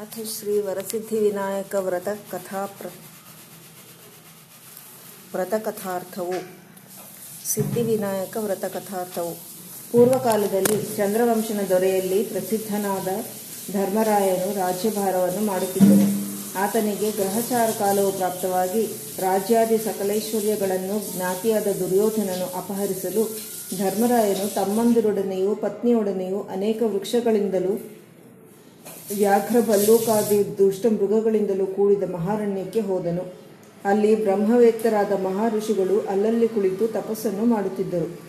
ಅಥ ಶ್ರೀ ವರಸಿದ್ಧಿವಿನಾಯಕ ವ್ರತ ಕಥಾ ಪ್ರ ವ್ರತಕಥಾರ್ಥವು ಸಿದ್ಧಿವಿನಾಯಕ ವ್ರತಕಥಾರ್ಥವು ಪೂರ್ವಕಾಲದಲ್ಲಿ ಚಂದ್ರವಂಶನ ದೊರೆಯಲ್ಲಿ ಪ್ರಸಿದ್ಧನಾದ ಧರ್ಮರಾಯನು ರಾಜ್ಯಭಾರವನ್ನು ಮಾಡುತ್ತಿದ್ದನು ಆತನಿಗೆ ಗ್ರಹಚಾರ ಕಾಲವು ಪ್ರಾಪ್ತವಾಗಿ ರಾಜ್ಯಾದಿ ಸಕಲೈಶ್ವರ್ಯಗಳನ್ನು, ಜ್ಞಾತಿಯಾದ ದುರ್ಯೋಧನನು ಅಪಹರಿಸಲು ಧರ್ಮರಾಯನು ತಮ್ಮಂದಿರೊಡನೆಯೂ ಪತ್ನಿಯೊಡನೆಯೂ ಅನೇಕ ವೃಕ್ಷಗಳಿಂದಲೂ ವ್ಯಾಘ್ರ ಭಲ್ಲೂಕಾದಿ ದುಷ್ಟ ಮೃಗಗಳಿಂದಲೂ ಕೂಡಿದ ಮಹಾರಣ್ಯಕ್ಕೆ ಹೋದನು. ಅಲ್ಲಿ ಬ್ರಹ್ಮವೇತ್ತರಾದ ಮಹಾಋಷಿಗಳು ಅಲ್ಲಲ್ಲಿ ಕುಳಿತು ತಪಸ್ಸನ್ನು ಮಾಡುತ್ತಿದ್ದರು.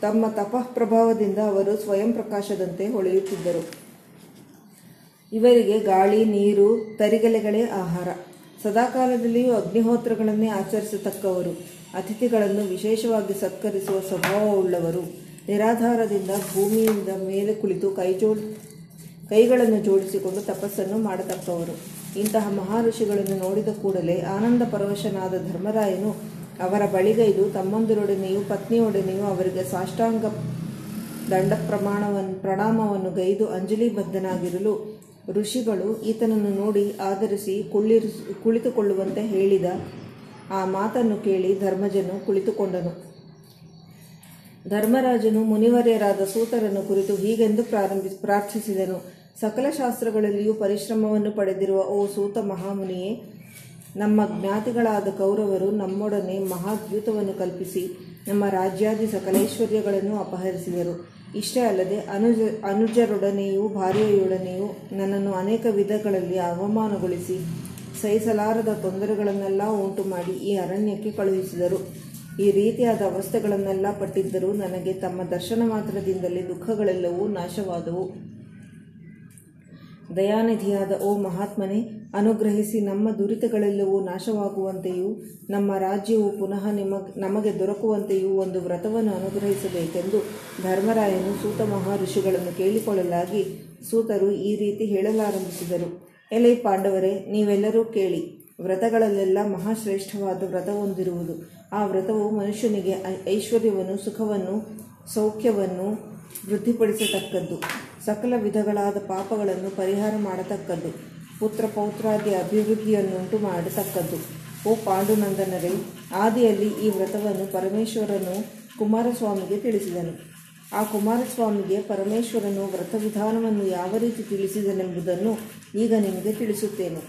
ತಮ್ಮ ತಪಃ ಪ್ರಭಾವದಿಂದ ಅವರು ಸ್ವಯಂ ಪ್ರಕಾಶದಂತೆ ಹೊಳೆಯುತ್ತಿದ್ದರು. ಇವರಿಗೆ ಗಾಳಿ, ನೀರು, ತರಿಗೆಲೆಗಳೇ ಆಹಾರ. ಸದಾಕಾಲದಲ್ಲಿಯೂ ಅಗ್ನಿಹೋತ್ರಗಳನ್ನೇ ಆಚರಿಸತಕ್ಕವರು. ಅತಿಥಿಗಳನ್ನು ವಿಶೇಷವಾಗಿ ಸತ್ಕರಿಸುವ ಸ್ವಭಾವವುಳ್ಳವರು. ನಿರಾಧಾರದಿಂದ ಭೂಮಿಯಿಂದ ಮೇಲೆ ಕುಳಿತು ಕೈಜೋಡ್ ಕೈಗಳನ್ನು ಜೋಡಿಸಿಕೊಂಡು ತಪಸ್ಸನ್ನು ಮಾಡತಕ್ಕವರು. ಇಂತಹ ಮಹಾಋಷಿಗಳನ್ನು ನೋಡಿದ ಕೂಡಲೇ ಆನಂದ ಪರವಶನಾದ ಧರ್ಮರಾಯನು ಅವರ ಬಳಿಗೈದು ತಮ್ಮಂದಿರೊಡನೆಯೂ ಪತ್ನಿಯೊಡನೆಯೂ ಅವರಿಗೆ ಸಾಷ್ಟಾಂಗ ದಂಡ ಪ್ರಮಾಣವನ್ನು ಪ್ರಣಾಮವನ್ನು ಗೈದು ಅಂಜಲಿಬದ್ಧನಾಗಿರಲು ಋಷಿಗಳು ಈತನನ್ನು ನೋಡಿ ಆಧರಿಸಿ ಕುಳ್ಳಿರಿಸಿ ಕುಳಿತುಕೊಳ್ಳುವಂತೆ ಹೇಳಿದ ಆ ಮಾತನ್ನು ಕೇಳಿ ಧರ್ಮಜನು ಕುಳಿತುಕೊಂಡನು. ಧರ್ಮರಾಜನು ಮುನಿವರ್ಯರಾದ ಸೂತರನ್ನು ಕುರಿತು ಹೀಗೆಂದು ಪ್ರಾರಂಭಿ, ಪ್ರಾರ್ಥಿಸಿದನು. ಸಕಲ ಶಾಸ್ತ್ರಗಳಲ್ಲಿಯೂ ಪರಿಶ್ರಮವನ್ನು ಪಡೆದಿರುವ ಓ ಸೂತ ಮಹಾಮುನಿಯೇ, ನಮ್ಮ ಜ್ಞಾತಿಗಳಾದ ಕೌರವರು ನಮ್ಮೊಡನೆ ಮಹಾದ್ಯೂತವನ್ನು ಕಲ್ಪಿಸಿ ನಮ್ಮ ರಾಜ್ಯಾದಿ ಸಕಲೈಶ್ವರ್ಯಗಳನ್ನು ಅಪಹರಿಸಿದರು. ಇಷ್ಟೇ ಅಲ್ಲದೆ ಅನುಜ, ಅನುಜರೊಡನೆಯೂ ಭಾರ್ಯೆಯೊಡನೆಯೂ ನನ್ನನ್ನು ಅನೇಕ ವಿಧಗಳಲ್ಲಿ ಅವಮಾನಗೊಳಿಸಿ ಸಹಿಸಲಾರದ ತೊಂದರೆಗಳನ್ನೆಲ್ಲ ಉಂಟು ಮಾಡಿ ಈ ಅರಣ್ಯಕ್ಕೆ ಕಳುಹಿಸಿದರು. ಈ ರೀತಿಯಾದ ಅವಸ್ಥೆಗಳನ್ನೆಲ್ಲ ಪಟ್ಟಿದ್ದರೂ ನನಗೆ ತಮ್ಮ ದರ್ಶನ ಮಾತ್ರದಿಂದಲೇ ದುಃಖಗಳೆಲ್ಲವೂ ನಾಶವಾದವು. ದಯಾನಿಧಿಯಾದ ಓ ಮಹಾತ್ಮನೇ, ಅನುಗ್ರಹಿಸಿ ನಮ್ಮ ದುರಿತಗಳೆಲ್ಲವೂ ನಾಶವಾಗುವಂತೆಯೂ, ನಮ್ಮ ರಾಜ್ಯವು ಪುನಃ ನಿಮ ನಮಗೆ ದೊರಕುವಂತೆಯೂ ಒಂದು ವ್ರತವನ್ನು ಅನುಗ್ರಹಿಸಬೇಕೆಂದು ಧರ್ಮರಾಯನು ಸೂತ ಮಹರ್ಷಿಗಳನ್ನು ಕೇಳಿಕೊಳ್ಳಲಾಗಿ ಸೂತರು ಈ ರೀತಿ ಹೇಳಲಾರಂಭಿಸಿದರು. ಎಲೆ ಪಾಂಡವರೇ, ನೀವೆಲ್ಲರೂ ಕೇಳಿ, ವ್ರತಗಳಲ್ಲೆಲ್ಲ ಮಹಾಶ್ರೇಷ್ಠವಾದ ವ್ರತವೊಂದಿರುವುದು ಆ ವ್ರತವು ಮನುಷ್ಯನಿಗೆ ಐಶ್ವರ್ಯವನ್ನು, ಸುಖವನ್ನು, ಸೌಖ್ಯವನ್ನು ವೃದ್ಧಿಪಡಿಸತಕ್ಕದ್ದು. ಸಕಲ ವಿಧಗಳಾದ ಪಾಪಗಳನ್ನು ಪರಿಹಾರ ಮಾಡತಕ್ಕದ್ದು ಪುತ್ರ ಪೌತ್ರಾದಿ ಅಭಿವೃದ್ಧಿಯನ್ನುಂಟು ಮಾಡತಕ್ಕದ್ದು ಓ ಪಾಂಡುನಂದನರೇ, ಆದಿಯಲ್ಲಿ ಈ ವ್ರತವನ್ನು ಪರಮೇಶ್ವರನು ಕುಮಾರಸ್ವಾಮಿಗೆ ತಿಳಿಸಿದನು. ಆ ಕುಮಾರಸ್ವಾಮಿಗೆ ಪರಮೇಶ್ವರನು ವ್ರತವಿಧಾನವನ್ನು ಯಾವ ರೀತಿ ತಿಳಿಸಿದನೆಂಬುದನ್ನು ಈಗ ನಿಮಗೆ ತಿಳಿಸುತ್ತೇನೆ.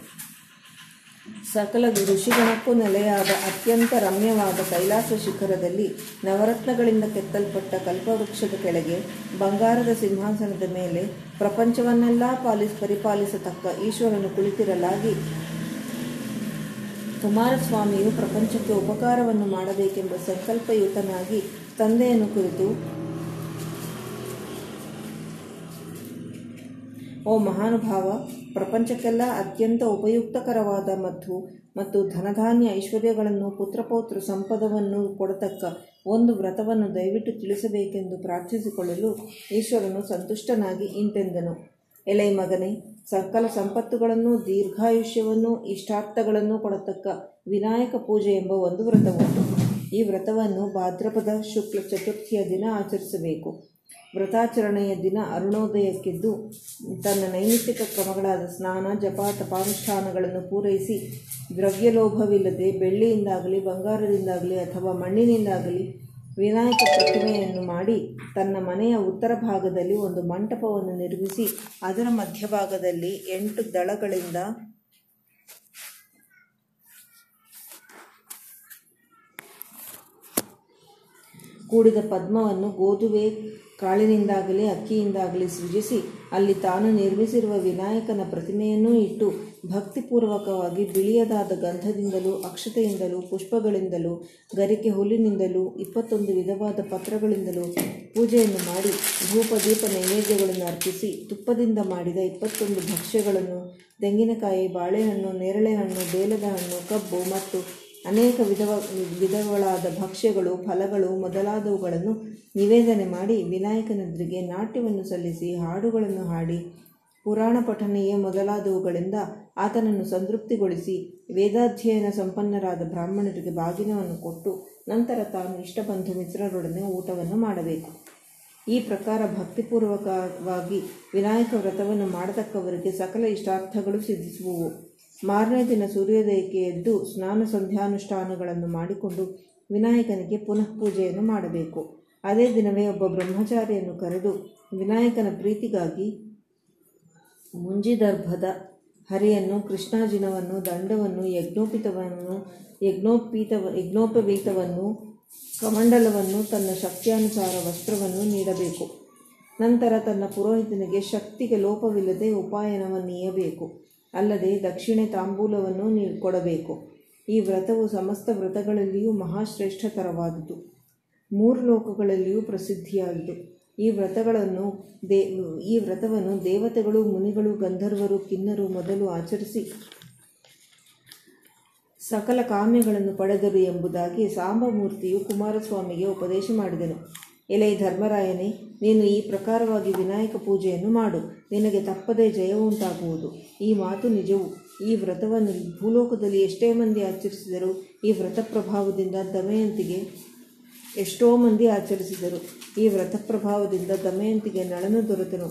ಸಕಲ ಋಷಿಗಣಕ್ಕೂ ನೆಲೆಯಾದ ಅತ್ಯಂತ ರಮ್ಯವಾದ ಕೈಲಾಸ ಶಿಖರದಲ್ಲಿ ನವರತ್ನಗಳಿಂದ ಕೆತ್ತಲ್ಪಟ್ಟ ಕಲ್ಪವೃಕ್ಷದ ಕೆಳಗೆ ಬಂಗಾರದ ಸಿಂಹಾಸನದ ಮೇಲೆ ಪ್ರಪಂಚವನ್ನೆಲ್ಲ ಪಾಲಿಸ್, ಪರಿಪಾಲಿಸತಕ್ಕ ಈಶ್ವರನು ಕುಳಿತಿರಲಾಗಿ ಕುಮಾರಸ್ವಾಮಿಯು ಪ್ರಪಂಚಕ್ಕೆ ಉಪಕಾರವನ್ನು ಮಾಡಬೇಕೆಂಬ ಸಂಕಲ್ಪಯುತನಾಗಿ ತಂದೆಯನ್ನು ಕುರಿತು ಓ ಮಹಾನುಭಾವ, ಪ್ರಪಂಚಕ್ಕೆಲ್ಲ ಅತ್ಯಂತ ಉಪಯುಕ್ತಕರವಾದ ಮತ್ತು ಮತ್ತು ಧನಧಾನ್ಯ ಐಶ್ವರ್ಯಗಳನ್ನು ಪುತ್ರಪೌತ್ರ ಸಂಪದವನ್ನು ಕೊಡತಕ್ಕ ಒಂದು ವ್ರತವನ್ನು ದಯವಿಟ್ಟು ತಿಳಿಸಬೇಕೆಂದು ಪ್ರಾರ್ಥಿಸಿಕೊಳ್ಳಲು ಈಶ್ವರನು ಸಂತುಷ್ಟನಾಗಿ ಇಂತೆಂದನು. ಎಲೈ ಮಗನೇ, ಸಕಲ ಸಂಪತ್ತುಗಳನ್ನು ದೀರ್ಘಾಯುಷ್ಯವನ್ನು ಇಷ್ಟಾರ್ಥಗಳನ್ನು ಕೊಡತಕ್ಕ ವಿನಾಯಕ ಪೂಜೆ ಎಂಬ ಒಂದು ವ್ರತವುಂಟು. ಈ ವ್ರತವನ್ನು ಭಾದ್ರಪದ ಶುಕ್ಲ ಚತುರ್ಥಿಯ ದಿನ ಆಚರಿಸಬೇಕು. ವ್ರತಾಚರಣೆಯ ದಿನ ಅರುಣೋದಯಕ್ಕಿದ್ದು ತನ್ನ ನೈಮಿತ್ತಿಕ ಕ್ರಮಗಳಾದ ಸ್ನಾನ, ಜಪ, ತಪಾನುಷ್ಠಾನಗಳನ್ನು ಪೂರೈಸಿ ದ್ರವ್ಯಲೋಭವಿಲ್ಲದೆ ಬೆಳ್ಳಿಯಿಂದಾಗಲಿ, ಬಂಗಾರದಿಂದಾಗಲಿ ಅಥವಾ ಮಣ್ಣಿನಿಂದಾಗಲಿ ವಿನಾಯಕ ಪ್ರತಿಮೆಯನ್ನು ಮಾಡಿ ತನ್ನ ಮನೆಯ ಉತ್ತರ ಭಾಗದಲ್ಲಿ ಒಂದು ಮಂಟಪವನ್ನು ನಿರ್ಮಿಸಿ ಅದರ ಮಧ್ಯಭಾಗದಲ್ಲಿ ಎಂಟು ದಳಗಳಿಂದ ಕೂಡಿದ ಪದ್ಮವನ್ನು ಗೋಧುವೆ ಕಾಳಿನಿಂದಾಗಲಿ, ಅಕ್ಕಿಯಿಂದಾಗಲಿ ಸೃಜಿಸಿ, ಅಲ್ಲಿ ತಾನು ನಿರ್ಮಿಸಿರುವ ವಿನಾಯಕನ ಪ್ರತಿಮೆಯನ್ನೂ ಇಟ್ಟು ಭಕ್ತಿಪೂರ್ವಕವಾಗಿ ಬಿಳಿಯದಾದ ಗಂಧದಿಂದಲೂ, ಅಕ್ಷತೆಯಿಂದಲೂ, ಪುಷ್ಪಗಳಿಂದಲೂ, ಗರಿಕೆ ಹುಲ್ಲಿನಿಂದಲೂ, ಇಪ್ಪತ್ತೊಂದು ವಿಧವಾದ ಪತ್ರಗಳಿಂದಲೂ ಪೂಜೆಯನ್ನು ಮಾಡಿ ಧೂಪ ದೀಪ ನೈವೇದ್ಯಗಳನ್ನು ಅರ್ಪಿಸಿ, ತುಪ್ಪದಿಂದ ಮಾಡಿದ ಇಪ್ಪತ್ತೊಂದು ಭಕ್ಷ್ಯಗಳನ್ನು, ತೆಂಗಿನಕಾಯಿ, ಬಾಳೆಹಣ್ಣು, ನೇರಳೆ ಹಣ್ಣು, ಬೇಲದ ಹಣ್ಣು, ಕಬ್ಬು ಮತ್ತು ಅನೇಕ ವಿಧವ, ವಿಧಗಳಾದ ಭಕ್ಷ್ಯಗಳು, ಫಲಗಳು ಮೊದಲಾದವುಗಳನ್ನು ನಿವೇದನೆ ಮಾಡಿ ವಿನಾಯಕನೆದುರಿಗೆ ನಾಟ್ಯವನ್ನು ಸಲ್ಲಿಸಿ ಹಾಡುಗಳನ್ನು ಹಾಡಿ ಪುರಾಣ ಪಠನೀಯ ಮೊದಲಾದವುಗಳಿಂದ ಆತನನ್ನು ಸಂತೃಪ್ತಿಗೊಳಿಸಿ ವೇದಾಧ್ಯಯನ ಸಂಪನ್ನರಾದ ಬ್ರಾಹ್ಮಣರಿಗೆ ಬಾಗಿನವನ್ನು ಕೊಟ್ಟು ನಂತರ ತಾನು ಇಷ್ಟಬಂಧು ಮಿತ್ರರೊಡನೆ ಊಟವನ್ನು ಮಾಡಬೇಕು. ಈ ಪ್ರಕಾರ ಭಕ್ತಿಪೂರ್ವಕವಾಗಿ ವಿನಾಯಕ ವ್ರತವನ್ನು ಮಾಡತಕ್ಕವರಿಗೆ ಸಕಲ ಇಷ್ಟಾರ್ಥಗಳು ಸಿದ್ಧಿಸುವವು. ಮಾರನೇ ದಿನ ಸೂರ್ಯೋದಯಕ್ಕೆ ಎದ್ದು ಸ್ನಾನ ಸಂಧ್ಯಾನುಷ್ಠಾನಗಳನ್ನು ಮಾಡಿಕೊಂಡು ವಿನಾಯಕನಿಗೆ ಪುನಃ ಪೂಜೆಯನ್ನು ಮಾಡಬೇಕು. ಅದೇ ದಿನವೇ ಒಬ್ಬ ಬ್ರಹ್ಮಚಾರಿಯನ್ನು ಕರೆದು ವಿನಾಯಕನ ಪ್ರೀತಿಗಾಗಿ ಮುಂಜಿದರ್ಭದ ಹರಿಯನ್ನು, ಕೃಷ್ಣಾಜಿನವನ್ನು, ದಂಡವನ್ನು, ಯಜ್ಞೋಪಿತವನ್ನು ಯಜ್ಞೋಪೀತ ಯಜ್ಞೋಪವೀತವನ್ನು, ಕಮಂಡಲವನ್ನು, ತನ್ನ ಶಕ್ತಿಯಾನುಸಾರ ವಸ್ತ್ರವನ್ನು ನೀಡಬೇಕು. ನಂತರ ತನ್ನ ಪುರೋಹಿತನಿಗೆ ಶಕ್ತಿಗೆ ಲೋಪವಿಲ್ಲದೆ ಉಪಾಯನವನ್ನೀಯಬೇಕು ಅಲ್ಲದೆ ದಕ್ಷಿಣೆ ತಾಂಬೂಲವನ್ನು ಕೊಡಬೇಕು. ಈ ವ್ರತವು ಸಮಸ್ತ ವ್ರತಗಳಲ್ಲಿಯೂ ಮಹಾಶ್ರೇಷ್ಠತರವಾದುದು. ಮೂರು ಲೋಕಗಳಲ್ಲಿಯೂ ಪ್ರಸಿದ್ಧಿಯಾದುದು. ಈ ವ್ರತಗಳನ್ನು ದೇ, ಈ ವ್ರತವನ್ನು ದೇವತೆಗಳು, ಮುನಿಗಳು, ಗಂಧರ್ವರು, ಕಿನ್ನರು ಮೊದಲು ಆಚರಿಸಿ ಸಕಲ ಕಾಮ್ಯಗಳನ್ನು ಪಡೆದರು ಎಂಬುದಾಗಿ ಸಾಂಬಮೂರ್ತಿಯು ಕುಮಾರಸ್ವಾಮಿಗೆ ಉಪದೇಶ ಮಾಡಿದನು. ಎಲೈ ಧರ್ಮರಾಯನೇ, ನೀನು ಈ ಪ್ರಕಾರವಾಗಿ ವಿನಾಯಕ ಪೂಜೆಯನ್ನು ಮಾಡು. ನಿನಗೆ ತಪ್ಪದೇ ಜಯವುಂಟಾಗುವುದು ಈ ಮಾತು ನಿಜವು. ಈ ವ್ರತವನ್ನು ಭೂಲೋಕದಲ್ಲಿ ಎಷ್ಟೇ ಮಂದಿ ಆಚರಿಸಿದರು, ಈ ವ್ರತ ಪ್ರಭಾವದಿಂದ ದಮಯಂತಿಗೆ ಎಷ್ಟೋ ಮಂದಿ ಆಚರಿಸಿದರು. ಈ ವ್ರತ ಪ್ರಭಾವದಿಂದ ದಮಯಂತಿಗೆ ನಳನು ದೊರೆತನು.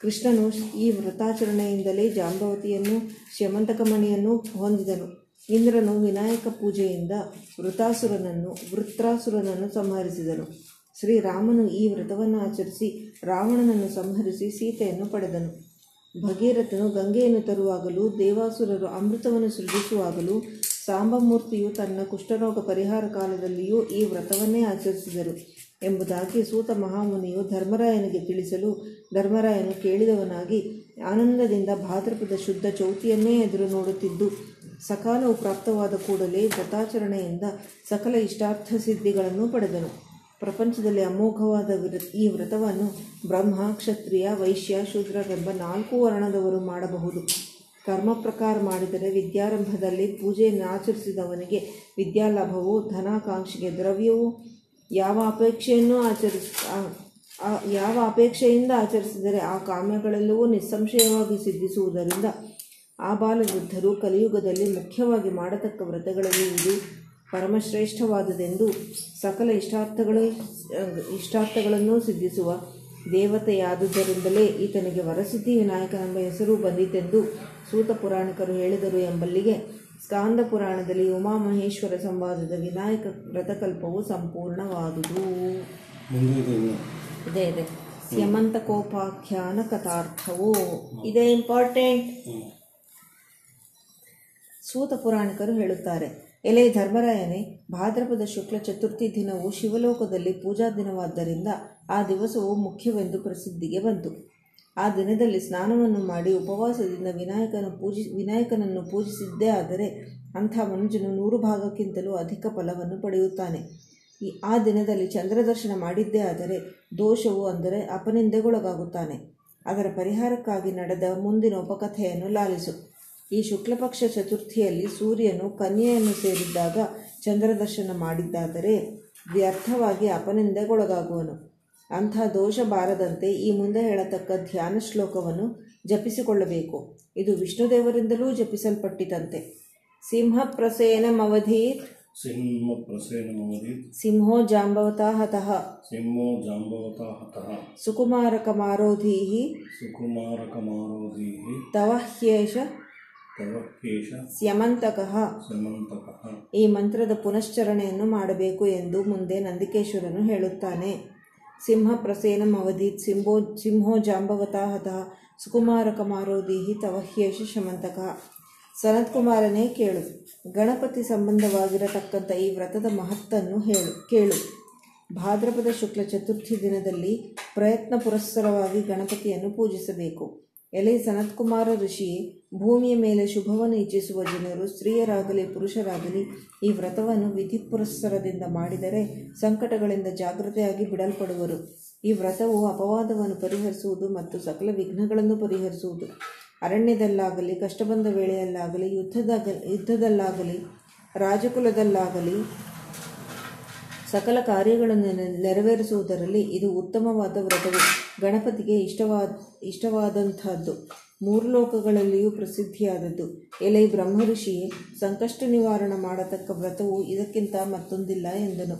ಕೃಷ್ಣನು ಈ ವ್ರತಾಚರಣೆಯಿಂದಲೇ ಜಾಂಬವತಿಯನ್ನು ಶ್ಯಮಂತಕಮಣಿಯನ್ನು ಹೊಂದಿದನು. ಇಂದ್ರನು ವಿನಾಯಕ ಪೂಜೆಯಿಂದ ವೃತಾಸುರನನ್ನು, ವೃತ್ರಾಸುರನನ್ನು ಸಂಹರಿಸಿದನು. ಶ್ರೀರಾಮನು ಈ ವ್ರತವನ್ನು ಆಚರಿಸಿ ರಾವಣನನ್ನು ಸಂಹರಿಸಿ ಸೀತೆಯನ್ನು ಪಡೆದನು. ಭಗೀರಥನು ಗಂಗೆಯನ್ನು ತರುವಾಗಲೂ, ದೇವಾಸುರರು ಅಮೃತವನ್ನು ಸೃಜಿಸುವಾಗಲೂ, ಸಾಂಬಮೂರ್ತಿಯು ತನ್ನ ಕುಷ್ಠರೋಗ ಪರಿಹಾರ ಕಾಲದಲ್ಲಿಯೂ ಈ ವ್ರತವನ್ನೇ ಆಚರಿಸಿದರು ಎಂಬುದಾಗಿ ಸೂತ ಮಹಾಮುನಿಯು ಧರ್ಮರಾಯನಿಗೆ ತಿಳಿಸಲು ಧರ್ಮರಾಯನು ಕೇಳಿದವನಾಗಿ, ಆನಂದದಿಂದ ಭಾದ್ರಪದ ಶುದ್ಧ ಚೌತಿಯನ್ನೇ ಎದುರು ನೋಡುತ್ತಿದ್ದು, ಸಕಾಲವು ಪ್ರಾಪ್ತವಾದ ಕೂಡಲೇ ವ್ರತಾಚರಣೆಯಿಂದ ಸಕಲ ಇಷ್ಟಾರ್ಥ ಸಿದ್ಧಿಗಳನ್ನು ಪಡೆದನು. ಪ್ರಪಂಚದಲ್ಲಿ ಅಮೋಘವಾದ ಈ ವ್ರತವನ್ನು ಬ್ರಹ್ಮ, ಕ್ಷತ್ರಿಯ, ವೈಶ್ಯ ಶೂದ್ರವೆಂಬ ನಾಲ್ಕು ವರ್ಣದವರು ಮಾಡಬಹುದು. ಕರ್ಮ ಪ್ರಕಾರ ಮಾಡಿದರೆ ವಿದ್ಯಾರಂಭದಲ್ಲಿ ಪೂಜೆಯನ್ನು ಆಚರಿಸಿದವನಿಗೆ ವಿದ್ಯಾಲಾಭವು, ಧನಾಕಾಂಕ್ಷೆಗೆ ದ್ರವ್ಯವು? ಯಾವ ಅಪೇಕ್ಷೆಯನ್ನು ಆಚರಿಸ ಯಾವ ಅಪೇಕ್ಷೆಯಿಂದ ಆಚರಿಸಿದರೆ ಆ ಕಾಮ್ಯಗಳೆಲ್ಲವೂ ನಿಸ್ಸಂಶಯವಾಗಿ ಸಿದ್ಧಿಸುವುದರಿಂದ ಆ ಬಾಲವೃದ್ಧರು ಕಲಿಯುಗದಲ್ಲಿ ಮುಖ್ಯವಾಗಿ ಮಾಡತಕ್ಕ ವ್ರತಗಳಲ್ಲಿ ಇದು ಪರಮಶ್ರೇಷ್ಠವಾದುದೆಂದು ಸಕಲ ಇಷ್ಟಾರ್ಥಗಳು ಇಷ್ಟಾರ್ಥಗಳನ್ನು ಸಿದ್ಧಿಸುವ ದೇವತೆಯಾದುದರಿಂದಲೇ ಈತನಿಗೆ ವರಸಿದ್ಧಿ ವಿನಾಯಕನೆಂಬ ಹೆಸರು ಬಂದಿತೆಂದು ಸೂತ ಪುರಾಣಿಕರು ಹೇಳಿದರು ಎಂಬಲ್ಲಿಗೆ ಸ್ಕಾಂದ ಪುರಾಣದಲ್ಲಿ ಉಮಾಮಹೇಶ್ವರ ಸಂವಾದದ ವಿನಾಯಕ ವ್ರತಕಲ್ಪವು ಸಂಪೂರ್ಣವಾದುದು. ಇದೇ ಇದೆ ಯಮಂತಕೋಪಾಖ್ಯಾನ ಕಥಾರ್ಥವು. ಇದೇ ಇಂಪಾರ್ಟೆಂಟ್ ಸೂತ ಪುರಾಣಿಕರು ಹೇಳುತ್ತಾರೆ ಎಲೆ ಧರ್ಮರಾಯನೇ, ಭಾದ್ರಪದ ಶುಕ್ಲ ಚತುರ್ಥಿ ದಿನವು ಶಿವಲೋಕದಲ್ಲಿ ಪೂಜಾ ದಿನವಾದ್ದರಿಂದ ಆ ದಿವಸವು ಮುಖ್ಯವೆಂದು ಪ್ರಸಿದ್ಧಿಗೆ ಬಂತು. ಆ ದಿನದಲ್ಲಿ ಸ್ನಾನವನ್ನು ಮಾಡಿ ಉಪವಾಸದಿಂದ ವಿನಾಯಕನ ಪೂಜಿ, ವಿನಾಯಕನನ್ನು ಪೂಜಿಸಿದ್ದೇ ಆದರೆ ಅಂಥ ಮನುಜನು ನೂರು ಭಾಗಕ್ಕಿಂತಲೂ ಅಧಿಕ ಫಲವನ್ನು ಪಡೆಯುತ್ತಾನೆ. ಈ, ಆ ದಿನದಲ್ಲಿ ಚಂದ್ರದರ್ಶನ ಮಾಡಿದ್ದೇ ಆದರೆ ದೋಷವು ಅಂದರೆ ಅಪನಿಂದೆಗೊಳಗಾಗುತ್ತಾನೆ. ಅದರ ಪರಿಹಾರಕ್ಕಾಗಿ ನಡೆದ ಮುಂದಿನ ಉಪಕಥೆಯನ್ನು ಲಾಲಿಸು. ಈ ಶುಕ್ಲಪಕ್ಷ ಚತುರ್ಥಿಯಲ್ಲಿ ಸೂರ್ಯನು ಕನ್ಯೆಯನ್ನು ಸೇರಿದ್ದಾಗ ಚಂದ್ರದರ್ಶನ ಮಾಡಿದ್ದಾದರೆ ವ್ಯರ್ಥವಾಗಿ ಅಪನಿಂದೆಗೊಳಗಾಗುವನು. ಅಂಥ ದೋಷ ಬಾರದಂತೆ ಈ ಮುಂದೆ ಹೇಳತಕ್ಕ ಧ್ಯಾನ ಶ್ಲೋಕವನ್ನು ಜಪಿಸಿಕೊಳ್ಳಬೇಕು. ಇದು ವಿಷ್ಣುದೇವರಿಂದಲೂ ಜಪಿಸಲ್ಪಟ್ಟಿತಂತೆ. ಸಿಂಹ ಸಿಂಹ ಜಾಂಬವತಾ ಹತಃ ಸಿಂಹೋ ಜಾಂಬವತಾ ಹತಃ ಸುಕುಮಾರಕಮಾರೋಧೀ ಸುಕುಮಾರಕಮಾರೋಧೀಃ ತವ ಹ್ಯೇಷ ಸ್ಯಮಂತಕಃ. ಈ ಮಂತ್ರದ ಪುನಶ್ಚರಣೆಯನ್ನು ಮಾಡಬೇಕು ಎಂದು ಮುಂದೆ ನಂದಿಕೇಶ್ವರನು ಹೇಳುತ್ತಾನೆ. ಸಿಂಹ ಪ್ರಸೇನಂ ಅವಧೀತ್ ಸಿಂಹೋ ಸಿಂಹೋ ಜಾಂಬವತಾ ಹತಃ ದೀಹಿ ತವ ಹ್ಯೇಷ ಶಮಂತಕ. ಸನತ್ಕುಮಾರನೇ ಕೇಳು. ಗಣಪತಿ ಸಂಬಂಧವಾಗಿರತಕ್ಕಂಥ ಈ ವ್ರತದ ಮಹತ್ತನ್ನು ಹೇಳು ಕೇಳು. ಭಾದ್ರಪದ ಶುಕ್ಲ ಚತುರ್ಥಿ ದಿನದಲ್ಲಿ ಪ್ರಯತ್ನ ಪುರಸ್ಸರವಾಗಿ ಗಣಪತಿಯನ್ನು ಪೂಜಿಸಬೇಕು. ಎಲೆ ಸನತ್ಕುಮಾರ ಋಷಿ ಭೂಮಿಯ ಮೇಲೆ ಶುಭವನ್ನು ಇಚ್ಛಿಸುವ ಜನರು ಸ್ತ್ರೀಯರಾಗಲಿ ಪುರುಷರಾಗಲಿ ಈ ವ್ರತವನ್ನು ವಿಧಿ ಪುರಸ್ಸರದಿಂದ ಮಾಡಿದರೆ ಸಂಕಟಗಳಿಂದ ಜಾಗೃತೆಯಾಗಿ ಬಿಡಲ್ಪಡುವರು. ಈ ವ್ರತವು ಅಪವಾದವನ್ನು ಪರಿಹರಿಸುವುದು ಮತ್ತು ಸಕಲ ವಿಘ್ನಗಳನ್ನು ಪರಿಹರಿಸುವುದು. ಅರಣ್ಯದಲ್ಲಾಗಲಿ ಕಷ್ಟ ಬಂದ ವೇಳೆಯಲ್ಲಾಗಲಿ ಯುದ್ಧದಾಗ ಯುದ್ಧದಲ್ಲಾಗಲಿ, ರಾಜಕುಲದಲ್ಲಾಗಲಿ ಸಕಲ ಕಾರ್ಯಗಳನ್ನು ನೆರವೇರಿಸುವುದರಲ್ಲಿ ಇದು ಉತ್ತಮವಾದ ವ್ರತವು. ಗಣಪತಿಗೆ ಇಷ್ಟವಾದ ಇಷ್ಟವಾದಂಥದ್ದು. ಮೂರು ಲೋಕಗಳಲ್ಲಿಯೂ ಪ್ರಸಿದ್ಧಿಯಾದದ್ದು. ಎಲೆ ಬ್ರಹ್ಮಋಷಿಯೇ ಸಂಕಷ್ಟ ನಿವಾರಣ ಮಾಡತಕ್ಕ ವ್ರತವು ಇದಕ್ಕಿಂತ ಮತ್ತೊಂದಿಲ್ಲ ಎಂದನು.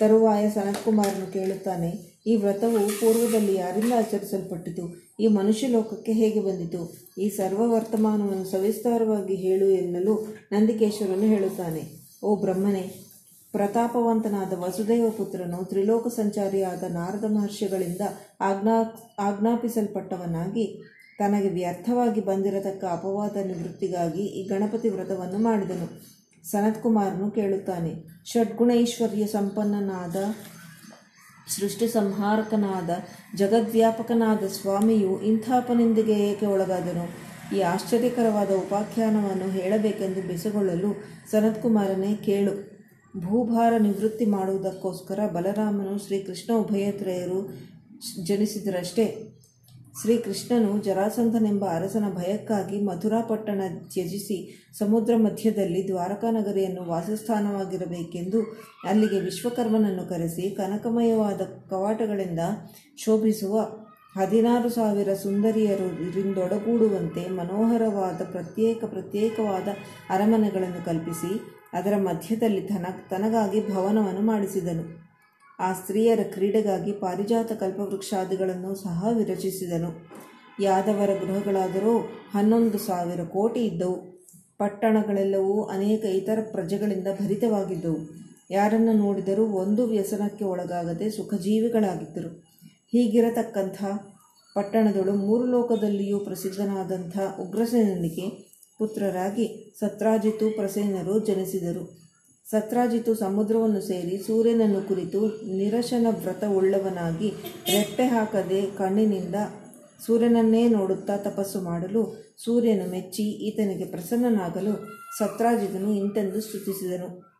ತರುವಾಯ ಸನತ್ಕುಮಾರನು ಕೇಳುತ್ತಾನೆ, ಈ ವ್ರತವು ಪೂರ್ವದಲ್ಲಿ ಯಾರಿಂದ ಆಚರಿಸಲ್ಪಟ್ಟಿತು? ಈ ಮನುಷ್ಯ ಲೋಕಕ್ಕೆ ಹೇಗೆ ಬಂದಿತು? ಈ ಸರ್ವ ವರ್ತಮಾನವನ್ನು ಸವಿಸ್ತಾರವಾಗಿ ಹೇಳು ಎನ್ನಲು ನಂದಿಕೇಶ್ವರನು ಹೇಳುತ್ತಾನೆ, ಓ ಬ್ರಹ್ಮನೇ ಪ್ರತಾಪವಂತನಾದ ವಸುದೇವ ಪುತ್ರನು ತ್ರಿಲೋಕ ಸಂಚಾರಿಯಾದ ನಾರದ ಮಹರ್ಷಿಗಳಿಂದ ಆಜ್ಞಾ, ಆಜ್ಞಾಪಿಸಲ್ಪಟ್ಟವನಾಗಿ ತನಗೆ ವ್ಯರ್ಥವಾಗಿ ಬಂದಿರತಕ್ಕ ಅಪವಾದ ನಿವೃತ್ತಿಗಾಗಿ ಈ ಗಣಪತಿ ವ್ರತವನ್ನು ಮಾಡಿದನು. ಸನತ್ಕುಮಾರನು ಕೇಳುತ್ತಾನೆ, ಷಡ್ಗುಣೈಶ್ವರ್ಯ ಸಂಪನ್ನನಾದ ಸೃಷ್ಟಿ ಸಂಹಾರಕನಾದ ಜಗದ್ವ್ಯಾಪಕನಾದ ಸ್ವಾಮಿಯು ಇಂಥಾಪನೆಂದಿಗೆ ಏಕೆ ಒಳಗಾದನು? ಈ ಆಶ್ಚರ್ಯಕರವಾದ ಉಪಾಖ್ಯಾನವನ್ನು ಹೇಳಬೇಕೆಂದು ಬೆಸಗೊಳ್ಳಲು ಸನತ್ಕುಮಾರನೇ ಕೇಳು. ಭೂಭಾರ ನಿವೃತ್ತಿ ಮಾಡುವುದಕ್ಕೋಸ್ಕರ ಬಲರಾಮನು ಶ್ರೀಕೃಷ್ಣ ಉಭಯತ್ರಯರು ಜನಿಸಿದರಷ್ಟೇ. ಶ್ರೀಕೃಷ್ಣನು ಜರಾಸಂಧನೆಂಬ ಅರಸನ ಭಯಕ್ಕಾಗಿ ಮಥುರಾಪಟ್ಟಣ ತ್ಯಜಿಸಿ ಸಮುದ್ರ ಮಧ್ಯದಲ್ಲಿ ದ್ವಾರಕಾ ನಗರಿಯನ್ನು ವಾಸಸ್ಥಾನವಾಗಿರಬೇಕೆಂದು ಅಲ್ಲಿಗೆ ವಿಶ್ವಕರ್ಮನನ್ನು ಕರೆಸಿ ಕನಕಮಯವಾದ ಕವಾಟಗಳಿಂದ ಶೋಭಿಸುವ ಹದಿನಾರು ಸಾವಿರ ಸುಂದರಿಯರಿಂದೊಡಗೂಡುವಂತೆ ಮನೋಹರವಾದ ಪ್ರತ್ಯೇಕ ಪ್ರತ್ಯೇಕವಾದ ಅರಮನೆಗಳನ್ನು ಕಲ್ಪಿಸಿ ಅದರ ಮಧ್ಯದಲ್ಲಿ ತನ, ತನಗಾಗಿ ಭವನವನ್ನು ಮಾಡಿಸಿದನು. ಆ ಸ್ತ್ರೀಯರ ಕ್ರೀಡೆಗಾಗಿ ಪಾರಿಜಾತ ಕಲ್ಪವೃಕ್ಷಾದಿಗಳನ್ನು ಸಹ ವಿರಚಿಸಿದನು. ಯಾದವರ ಗೃಹಗಳಾದರೂ ಹನ್ನೊಂದು ಸಾವಿರ ಕೋಟಿ ಇದ್ದವು. ಪಟ್ಟಣಗಳೆಲ್ಲವೂ ಅನೇಕ ಇತರ ಪ್ರಜೆಗಳಿಂದ ಭರಿತವಾಗಿದ್ದವು. ಯಾರನ್ನು ನೋಡಿದರೂ ಒಂದು ವ್ಯಸನಕ್ಕೆ ಒಳಗಾಗದೆ ಸುಖಜೀವಿಗಳಾಗಿದ್ದರು. ಹೀಗಿರತಕ್ಕಂಥ ಪಟ್ಟಣದಳು ಮೂರು ಲೋಕದಲ್ಲಿಯೂ ಪ್ರಸಿದ್ಧನಾದಂಥ ಉಗ್ರಸೇನನಿಗೆ ಪುತ್ರರಾಗಿ ಸತ್ರಾಜಿತು ಪ್ರಸೇನರು ಜನಿಸಿದರು. ಸತ್ರಾಜಿತು ಸಮುದ್ರವನ್ನು ಸೇರಿ ಸೂರ್ಯನನ್ನು ಕುರಿತು ನಿರಶನ ವ್ರತವುಳ್ಳವನಾಗಿ ರೆಪ್ಪೆ ಹಾಕದೆ ಕಣ್ಣಿನಿಂದ ಸೂರ್ಯನನ್ನೇ ನೋಡುತ್ತಾ ತಪಸ್ಸು ಮಾಡಲು ಸೂರ್ಯನು ಮೆಚ್ಚಿ ಈತನಿಗೆ ಪ್ರಸನ್ನನಾಗಲು ಸತ್ರಾಜಿತನು ಇಂತೆಂದು ಸ್ತುತಿಸಿದನು.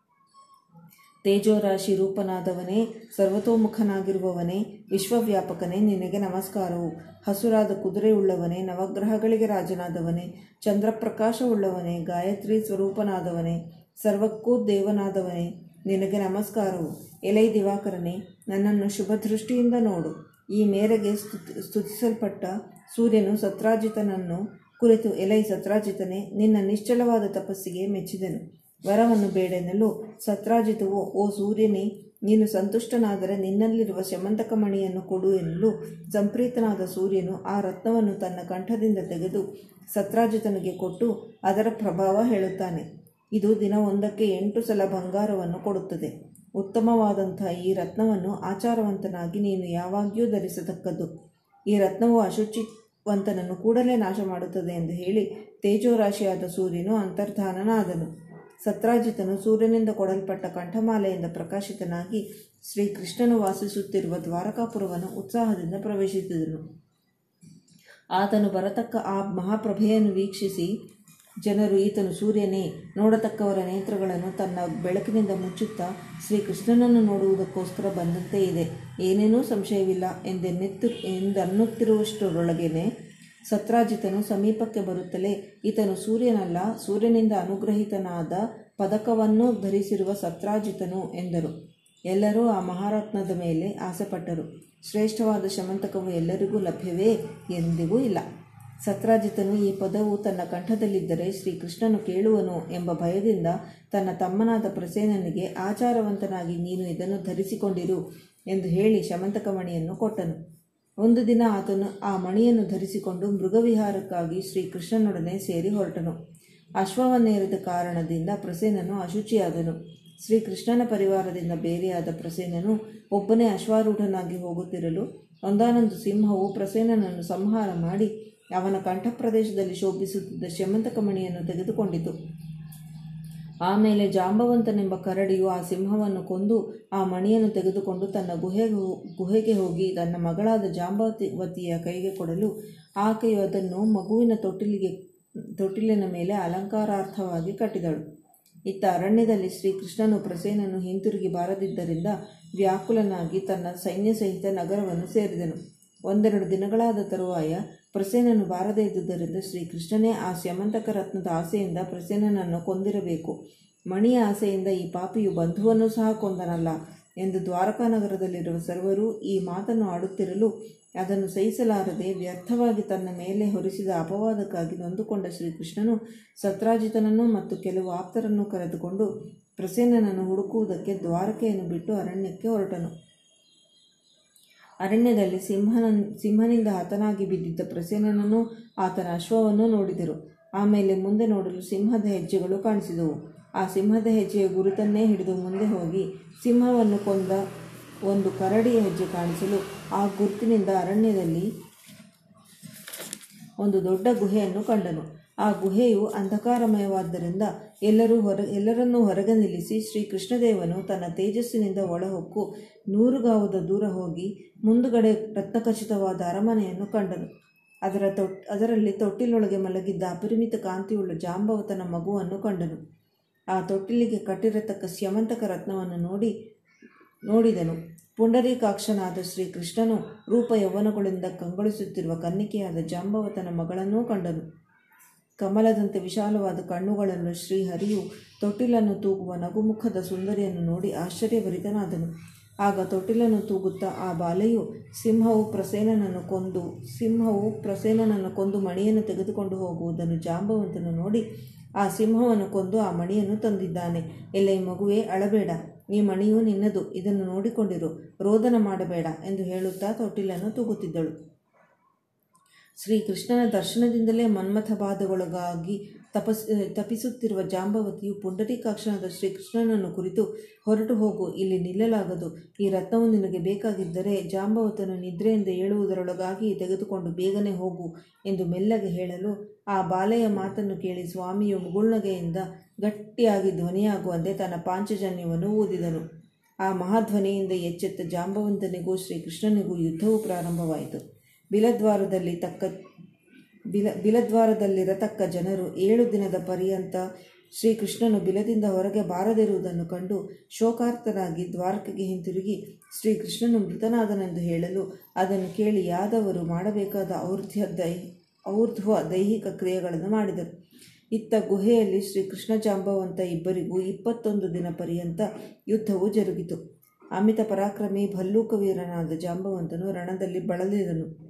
ತೇಜೋರಾಶಿ ರೂಪನಾದವನೇ, ಸರ್ವತೋಮುಖನಾಗಿರುವವನೇ, ವಿಶ್ವವ್ಯಾಪಕನೇ, ನಿನಗೆ ನಮಸ್ಕಾರವು. ಹಸುರಾದ ಕುದುರೆಯುಳ್ಳವನೇ, ನವಗ್ರಹಗಳಿಗೆ ರಾಜನಾದವನೇ, ಚಂದ್ರಪ್ರಕಾಶವುಳ್ಳವನೇ, ಗಾಯತ್ರಿ ಸ್ವರೂಪನಾದವನೇ, ಸರ್ವಕ್ಕೂ ದೇವನಾದವನೇ, ನಿನಗೆ ನಮಸ್ಕಾರವು. ಎಲೈ ದಿವಾಕರನೇ, ನನ್ನನ್ನು ಶುಭ ದೃಷ್ಟಿಯಿಂದ ನೋಡು. ಈ ಮೇರೆಗೆ ಸ್ತುತಿ, ಸ್ತುತಿಸಲ್ಪಟ್ಟ ಸೂರ್ಯನು ಸತ್ರಾಜಿತನನ್ನು ಕುರಿತು, ಎಲೈ ಸತ್ರಾಜಿತನೇ, ನಿನ್ನ ನಿಶ್ಚಲವಾದ ತಪಸ್ಸಿಗೆ ಮೆಚ್ಚಿದನು. ವರವನ್ನು ಬೇಡೆನ್ನಲು ಸತ್ರಾಜಿತವು, ಓ ಸೂರ್ಯನೇ, ನೀನು ಸಂತುಷ್ಟನಾದರೆ ನಿನ್ನಲ್ಲಿರುವ ಶಮಂತಕ ಮಣಿಯನ್ನು ಕೊಡು ಎನ್ನಲು ಸಂಪ್ರೀತನಾದ ಸೂರ್ಯನು ಆ ರತ್ನವನ್ನು ತನ್ನ ಕಂಠದಿಂದ ತೆಗೆದು ಸತ್ರಾಜಿತನಿಗೆ ಕೊಟ್ಟು ಅದರ ಪ್ರಭಾವ ಹೇಳುತ್ತಾನೆ. ಇದು ದಿನ ಒಂದಕ್ಕೆ ಎಂಟು ಸಲ ಬಂಗಾರವನ್ನು ಕೊಡುತ್ತದೆ. ಉತ್ತಮವಾದಂಥ ಈ ರತ್ನವನ್ನು ಆಚಾರವಂತನಾಗಿ ನೀನು ಯಾವಾಗಿಯೂ ಧರಿಸತಕ್ಕದ್ದು. ಈ ರತ್ನವು ಅಶುಚಿವಂತನನ್ನು ಕೂಡಲೇ ನಾಶ ಮಾಡುತ್ತದೆ ಎಂದು ಹೇಳಿ ತೇಜೋರಾಶಿಯಾದ ಸೂರ್ಯನು ಅಂತರ್ಧಾನನಾದನು. ಸತ್ರಾಜಿತನು ಸೂರ್ಯನಿಂದ ಕೊಡಲ್ಪಟ್ಟ ಕಂಠಮಾಲೆಯಿಂದ ಪ್ರಕಾಶಿತನಾಗಿ ಶ್ರೀಕೃಷ್ಣನು ವಾಸಿಸುತ್ತಿರುವ ದ್ವಾರಕಾಪುರವನ್ನು ಉತ್ಸಾಹದಿಂದ ಪ್ರವೇಶಿಸಿದನು. ಆತನು ಬರತಕ್ಕ ಆ ಮಹಾಪ್ರಭೆಯನ್ನು ವೀಕ್ಷಿಸಿ, ಜನರು ಈತನು ಸೂರ್ಯನೇ, ನೋಡತಕ್ಕವರ ನೇತ್ರಗಳನ್ನು ತನ್ನ ಬೆಳಕಿನಿಂದ ಮುಚ್ಚುತ್ತಾ ಶ್ರೀಕೃಷ್ಣನನ್ನು ನೋಡುವುದಕ್ಕೋಸ್ಕರ ಬಂದಂತೆ ಇದೆ. ಏನೇನೂ ಸಂಶಯವಿಲ್ಲ ಎಂದೆನ್ನೆತ್ತು, ಎಂದನ್ನುತ್ತಿರುವಷ್ಟರೊಳಗೇನೆ ಸತ್ರಾಜಿತನು ಸಮೀಪಕ್ಕೆ ಬರುತ್ತಲೇ, ಈತನು ಸೂರ್ಯನಲ್ಲ, ಸೂರ್ಯನಿಂದ ಅನುಗ್ರಹಿತನಾದ ಪದಕವನ್ನು ಧರಿಸಿರುವ ಸತ್ರಾಜಿತನು ಎಂದರು. ಎಲ್ಲರೂ ಆ ಮಹಾರತ್ನದ ಮೇಲೆ ಆಸೆಪಟ್ಟರು. ಶ್ರೇಷ್ಠವಾದ ಶಮಂತಕವು ಎಲ್ಲರಿಗೂ ಲಭ್ಯವೇ ಎಂದಿಗೂ ಇಲ್ಲ. ಸತ್ರಾಜಿತನು ಈ ಪದವು ತನ್ನ ಕಂಠದಲ್ಲಿದ್ದರೆ ಶ್ರೀಕೃಷ್ಣನು ಕೇಳುವನು ಎಂಬ ಭಯದಿಂದ ತನ್ನ ತಮ್ಮನಾದ ಪ್ರಸೇನನಿಗೆ, ಆಚಾರವಂತನಾಗಿ ನೀನು ಇದನ್ನು ಧರಿಸಿಕೊಂಡಿರು ಎಂದು ಹೇಳಿ ಶಮಂತಕಮಣಿಯನ್ನು ಕೊಟ್ಟನು. ಒಂದು ದಿನ ಆತನು ಆ ಮಣಿಯನ್ನು ಧರಿಸಿಕೊಂಡು ಮೃಗವಿಹಾರಕ್ಕಾಗಿ ಶ್ರೀಕೃಷ್ಣನೊಡನೆ ಸೇರಿ ಹೊರಟನು. ಅಶ್ವವನ್ನೇರಿದ ಕಾರಣದಿಂದ ಪ್ರಸೇನನು ಅಶುಚಿಯಾದನು. ಶ್ರೀಕೃಷ್ಣನ ಪರಿವಾರದಿಂದ ಬೇರೆಯಾದ ಪ್ರಸೇನನು ಒಬ್ಬನೇ ಅಶ್ವಾರೂಢನಾಗಿ ಹೋಗುತ್ತಿರಲು ಒಂದಾನೊಂದು ಸಿಂಹವು ಪ್ರಸೇನನನ್ನು ಸಂಹಾರ ಮಾಡಿ ಅವನ ಕಂಠಪ್ರದೇಶದಲ್ಲಿ ಶೋಭಿಸುತ್ತಿದ್ದ ಶಮಂತಕ ಮಣಿಯನ್ನು ತೆಗೆದುಕೊಂಡಿತು. ಆಮೇಲೆ ಜಾಂಬವಂತನೆಂಬ ಕರಡಿಯು ಆ ಸಿಂಹವನ್ನು ಕೊಂದು ಆ ಮಣಿಯನ್ನು ತೆಗೆದುಕೊಂಡು ತನ್ನ ಗುಹೆಗೆ ಗುಹೆಗೆ ಹೋಗಿ ತನ್ನ ಮಗಳಾದ ಜಾಂಬವತಿಯ ಕೈಗೆ ಕೊಡಲು ಆಕೆಯು ಅದನ್ನು ಮಗುವಿನ ತೊಟ್ಟಿಲಿಗೆ, ತೊಟ್ಟಿಲಿನ ಮೇಲೆ ಅಲಂಕಾರಾರ್ಥವಾಗಿ ಕಟ್ಟಿದಳು. ಇತ್ತ ಅರಣ್ಯದಲ್ಲಿ ಶ್ರೀಕೃಷ್ಣನು ಪ್ರಸೇನನ್ನು ಹಿಂತಿರುಗಿ ಬಾರದಿದ್ದರಿಂದ ವ್ಯಾಕುಲನಾಗಿ ತನ್ನ ಸೈನ್ಯ ಸಹಿತ ನಗರವನ್ನು ಸೇರಿದನು. ಒಂದೆರಡು ದಿನಗಳಾದ ತರುವಾಯ ಪ್ರಸೇನನು ಬಾರದೇ ಇದ್ದುದರಿಂದ ಶ್ರೀಕೃಷ್ಣನೇ ಆ ಸ್ಯಮಂತಕ ರತ್ನದ ಆಸೆಯಿಂದ ಪ್ರಸೇನನನ್ನು ಕೊಂದಿರಬೇಕು. ಮಣಿಯ ಆಸೆಯಿಂದ ಈ ಪಾಪಿಯು ಬಂಧುವನ್ನು ಸಹ ಕೊಂದನಲ್ಲ ಎಂದು ದ್ವಾರಕಾ ನಗರದಲ್ಲಿರುವ ಸರ್ವರು ಈ ಮಾತನ್ನು ಆಡುತ್ತಿರಲು ಅದನ್ನು ಸಹಿಸಲಾರದೆ ವ್ಯರ್ಥವಾಗಿ ತನ್ನ ಮೇಲೆ ಹೊರಿಸಿದ ಅಪವಾದಕ್ಕಾಗಿ ನೊಂದುಕೊಂಡ ಶ್ರೀಕೃಷ್ಣನು ಸತ್ರಾಜಿತನನ್ನು ಮತ್ತು ಕೆಲವು ಆಪ್ತರನ್ನು ಕರೆದುಕೊಂಡು ಪ್ರಸೇನನನ್ನು ಹುಡುಕುವುದಕ್ಕೆ ದ್ವಾರಕೆಯನ್ನು ಬಿಟ್ಟು ಅರಣ್ಯಕ್ಕೆ ಹೊರಟನು. ಅರಣ್ಯದಲ್ಲಿ ಸಿಂಹನ ಸಿಂಹನಿಂದ ಹತನಾಗಿ ಬಿದ್ದಿದ್ದ ಪ್ರಸೇನನನ್ನು ಆತನ ಅಶ್ವವನ್ನು ನೋಡಿದರು. ಆಮೇಲೆ ಮುಂದೆ ನೋಡಲು ಸಿಂಹದ ಹೆಜ್ಜೆಗಳು ಕಾಣಿಸಿದವು. ಆ ಸಿಂಹದ ಹೆಜ್ಜೆಯ ಗುರುತನ್ನೇ ಹಿಡಿದು ಮುಂದೆ ಹೋಗಿ ಸಿಂಹವನ್ನು ಕೊಂದ ಒಂದು ಕರಡಿಯ ಹೆಜ್ಜೆ ಕಾಣಿಸಲು ಆ ಗುರುತಿನಿಂದ ಅರಣ್ಯದಲ್ಲಿ ಒಂದು ದೊಡ್ಡ ಗುಹೆಯನ್ನು ಕಂಡನು. ಆ ಗುಹೆಯು ಅಂಧಕಾರಮಯವಾದ್ದರಿಂದ ಎಲ್ಲರೂ ಹೊರ, ಎಲ್ಲರನ್ನೂ ಹೊರಗೆ ನಿಲ್ಲಿಸಿ ಶ್ರೀ ಕೃಷ್ಣದೇವನು ತನ್ನ ತೇಜಸ್ಸಿನಿಂದ ಒಳಹೊಕ್ಕು ನೂರು ಗಾವದ ದೂರ ಹೋಗಿ ಮುಂದುಗಡೆ ರತ್ನಖಚಿತವಾದ ಅರಮನೆಯನ್ನು ಕಂಡನು. ಅದರ ತೊಟ್, ಅದರಲ್ಲಿ ತೊಟ್ಟಿಲೊಳಗೆ ಮಲಗಿದ್ದ ಅಪರಿಮಿತ ಕಾಂತಿಯುಳ್ಳ ಜಾಂಬವತನ ಮಗುವನ್ನು ಕಂಡನು. ಆ ತೊಟ್ಟಿಲಿಗೆ ಕಟ್ಟಿರತಕ್ಕ ಸ್ಯಮಂತಕ ರತ್ನವನ್ನು ನೋಡಿ, ನೋಡಿದನು. ಪುಂಡರೀಕಾಕ್ಷನಾದ ಶ್ರೀ ಕೃಷ್ಣನು ರೂಪ ಯೌವನಗಳಿಂದ ಕಂಗೊಳಿಸುತ್ತಿರುವ ಕನ್ನಿಕೆಯಾದ ಜಾಂಬವತನ ಮಗಳನ್ನೂ ಕಂಡನು. ಕಮಲದಂತೆ ವಿಶಾಲವಾದ ಕಣ್ಣುಗಳನ್ನು ಶ್ರೀಹರಿಯು ತೊಟ್ಟಿಲನ್ನು ತೂಗುವ ನಗುಮುಖದ ಸುಂದರಿಯನ್ನು ನೋಡಿ ಆಶ್ಚರ್ಯಭರಿತನಾದನು. ಆಗ ತೊಟ್ಟಿಲನ್ನು ತೂಗುತ್ತಾ ಆ ಬಾಲೆಯು ಸಿಂಹವು ಪ್ರಸೇನನನ್ನು ಕೊಂದು, ಸಿಂಹವು ಪ್ರಸೇನನನ್ನು ಕೊಂದು ಮಣಿಯನ್ನು ತೆಗೆದುಕೊಂಡು ಹೋಗುವುದನ್ನು ಜಾಂಬವಂತನು ನೋಡಿ ಆ ಸಿಂಹವನ್ನು ಕೊಂದು ಆ ಮಣಿಯನ್ನು ತಂದಿದ್ದಾನೆ. ಎಲ್ಲ ಈ ಮಗುವೇ, ಅಳಬೇಡ. ಈ ಮಣಿಯು ನಿನ್ನದು. ಇದನ್ನು ನೋಡಿಕೊಂಡಿರು. ರೋದನ ಮಾಡಬೇಡ ಎಂದು ಹೇಳುತ್ತಾ ತೊಟ್ಟಿಲನ್ನು ತೂಗುತ್ತಿದ್ದಳು. ಶ್ರೀಕೃಷ್ಣನ ದರ್ಶನದಿಂದಲೇ ಮನ್ಮಥ ಬಾಧೆಗೊಳಗಾಗಿ ತಪಸ್ ತಪಿಸುತ್ತಿರುವ ಜಾಂಬವತಿಯು ಪುಂಡರೀಕಾಕ್ಷನಾದ ಶ್ರೀಕೃಷ್ಣನನ್ನು ಕುರಿತು ಹೊರಟು ಹೋಗು, ಇಲ್ಲಿ ನಿಲ್ಲಲಾಗದು, ಈ ರತ್ನವು ನಿನಗೆ ಬೇಕಾಗಿದ್ದರೆ ಜಾಂಬವತನು ನಿದ್ರೆಯಿಂದ ಏಳುವುದರೊಳಗಾಗಿ ತೆಗೆದುಕೊಂಡು ಬೇಗನೆ ಹೋಗು ಎಂದು ಮೆಲ್ಲಗೆ ಹೇಳಲು ಆ ಬಾಲೆಯ ಮಾತನ್ನು ಕೇಳಿ ಸ್ವಾಮಿಯು ಮುಗುಳ್ನಗೆಯಿಂದ ಗಟ್ಟಿಯಾಗಿ ಧ್ವನಿಯಾಗುವಂತೆ ತನ್ನ ಪಾಂಚಜನ್ಯವನ್ನು ಊದಿದನು ಆ ಮಹಾಧ್ವನಿಯಿಂದ ಎಚ್ಚೆತ್ತ ಜಾಂಬವಂತನಿಗೂ ಶ್ರೀಕೃಷ್ಣನಿಗೂ ಯುದ್ಧವು ಪ್ರಾರಂಭವಾಯಿತು. ಬಿಲದ್ವಾರದಲ್ಲಿ ತಕ್ಕ, ಬಿಲ ಬಿಲದ್ವಾರದಲ್ಲಿರತಕ್ಕ ಜನರು ಏಳು ದಿನದ ಪರ್ಯಂತ ಶ್ರೀಕೃಷ್ಣನು ಬಿಲದಿಂದ ಹೊರಗೆ ಬಾರದಿರುವುದನ್ನು ಕಂಡು ಶೋಕಾರ್ತರಾಗಿ ದ್ವಾರಕೆಗೆ ಹಿಂತಿರುಗಿ ಶ್ರೀಕೃಷ್ಣನು ಮೃತನಾದನೆಂದು ಹೇಳಲು ಅದನ್ನು ಕೇಳಿ ಯಾದವರು ಮಾಡಬೇಕಾದ ಔರ್ಧ್ಯ ದೈ, ಔರ್ಧ್ವ ದೈಹಿಕ ಕ್ರಿಯೆಗಳನ್ನು ಮಾಡಿದರು. ಇತ್ತ ಗುಹೆಯಲ್ಲಿ ಶ್ರೀಕೃಷ್ಣ ಜಾಂಬವಂತ ಇಬ್ಬರಿಗೂ ಇಪ್ಪತ್ತೊಂದು ದಿನ ಪರ್ಯಂತ ಯುದ್ಧವು ಜರುಗಿತು. ಅಮಿತ ಪರಾಕ್ರಮಿ ಭಲ್ಲೂಕ ವೀರನಾದ ಜಾಂಬವಂತನು ರಣದಲ್ಲಿ ಬಳಲಿದನು.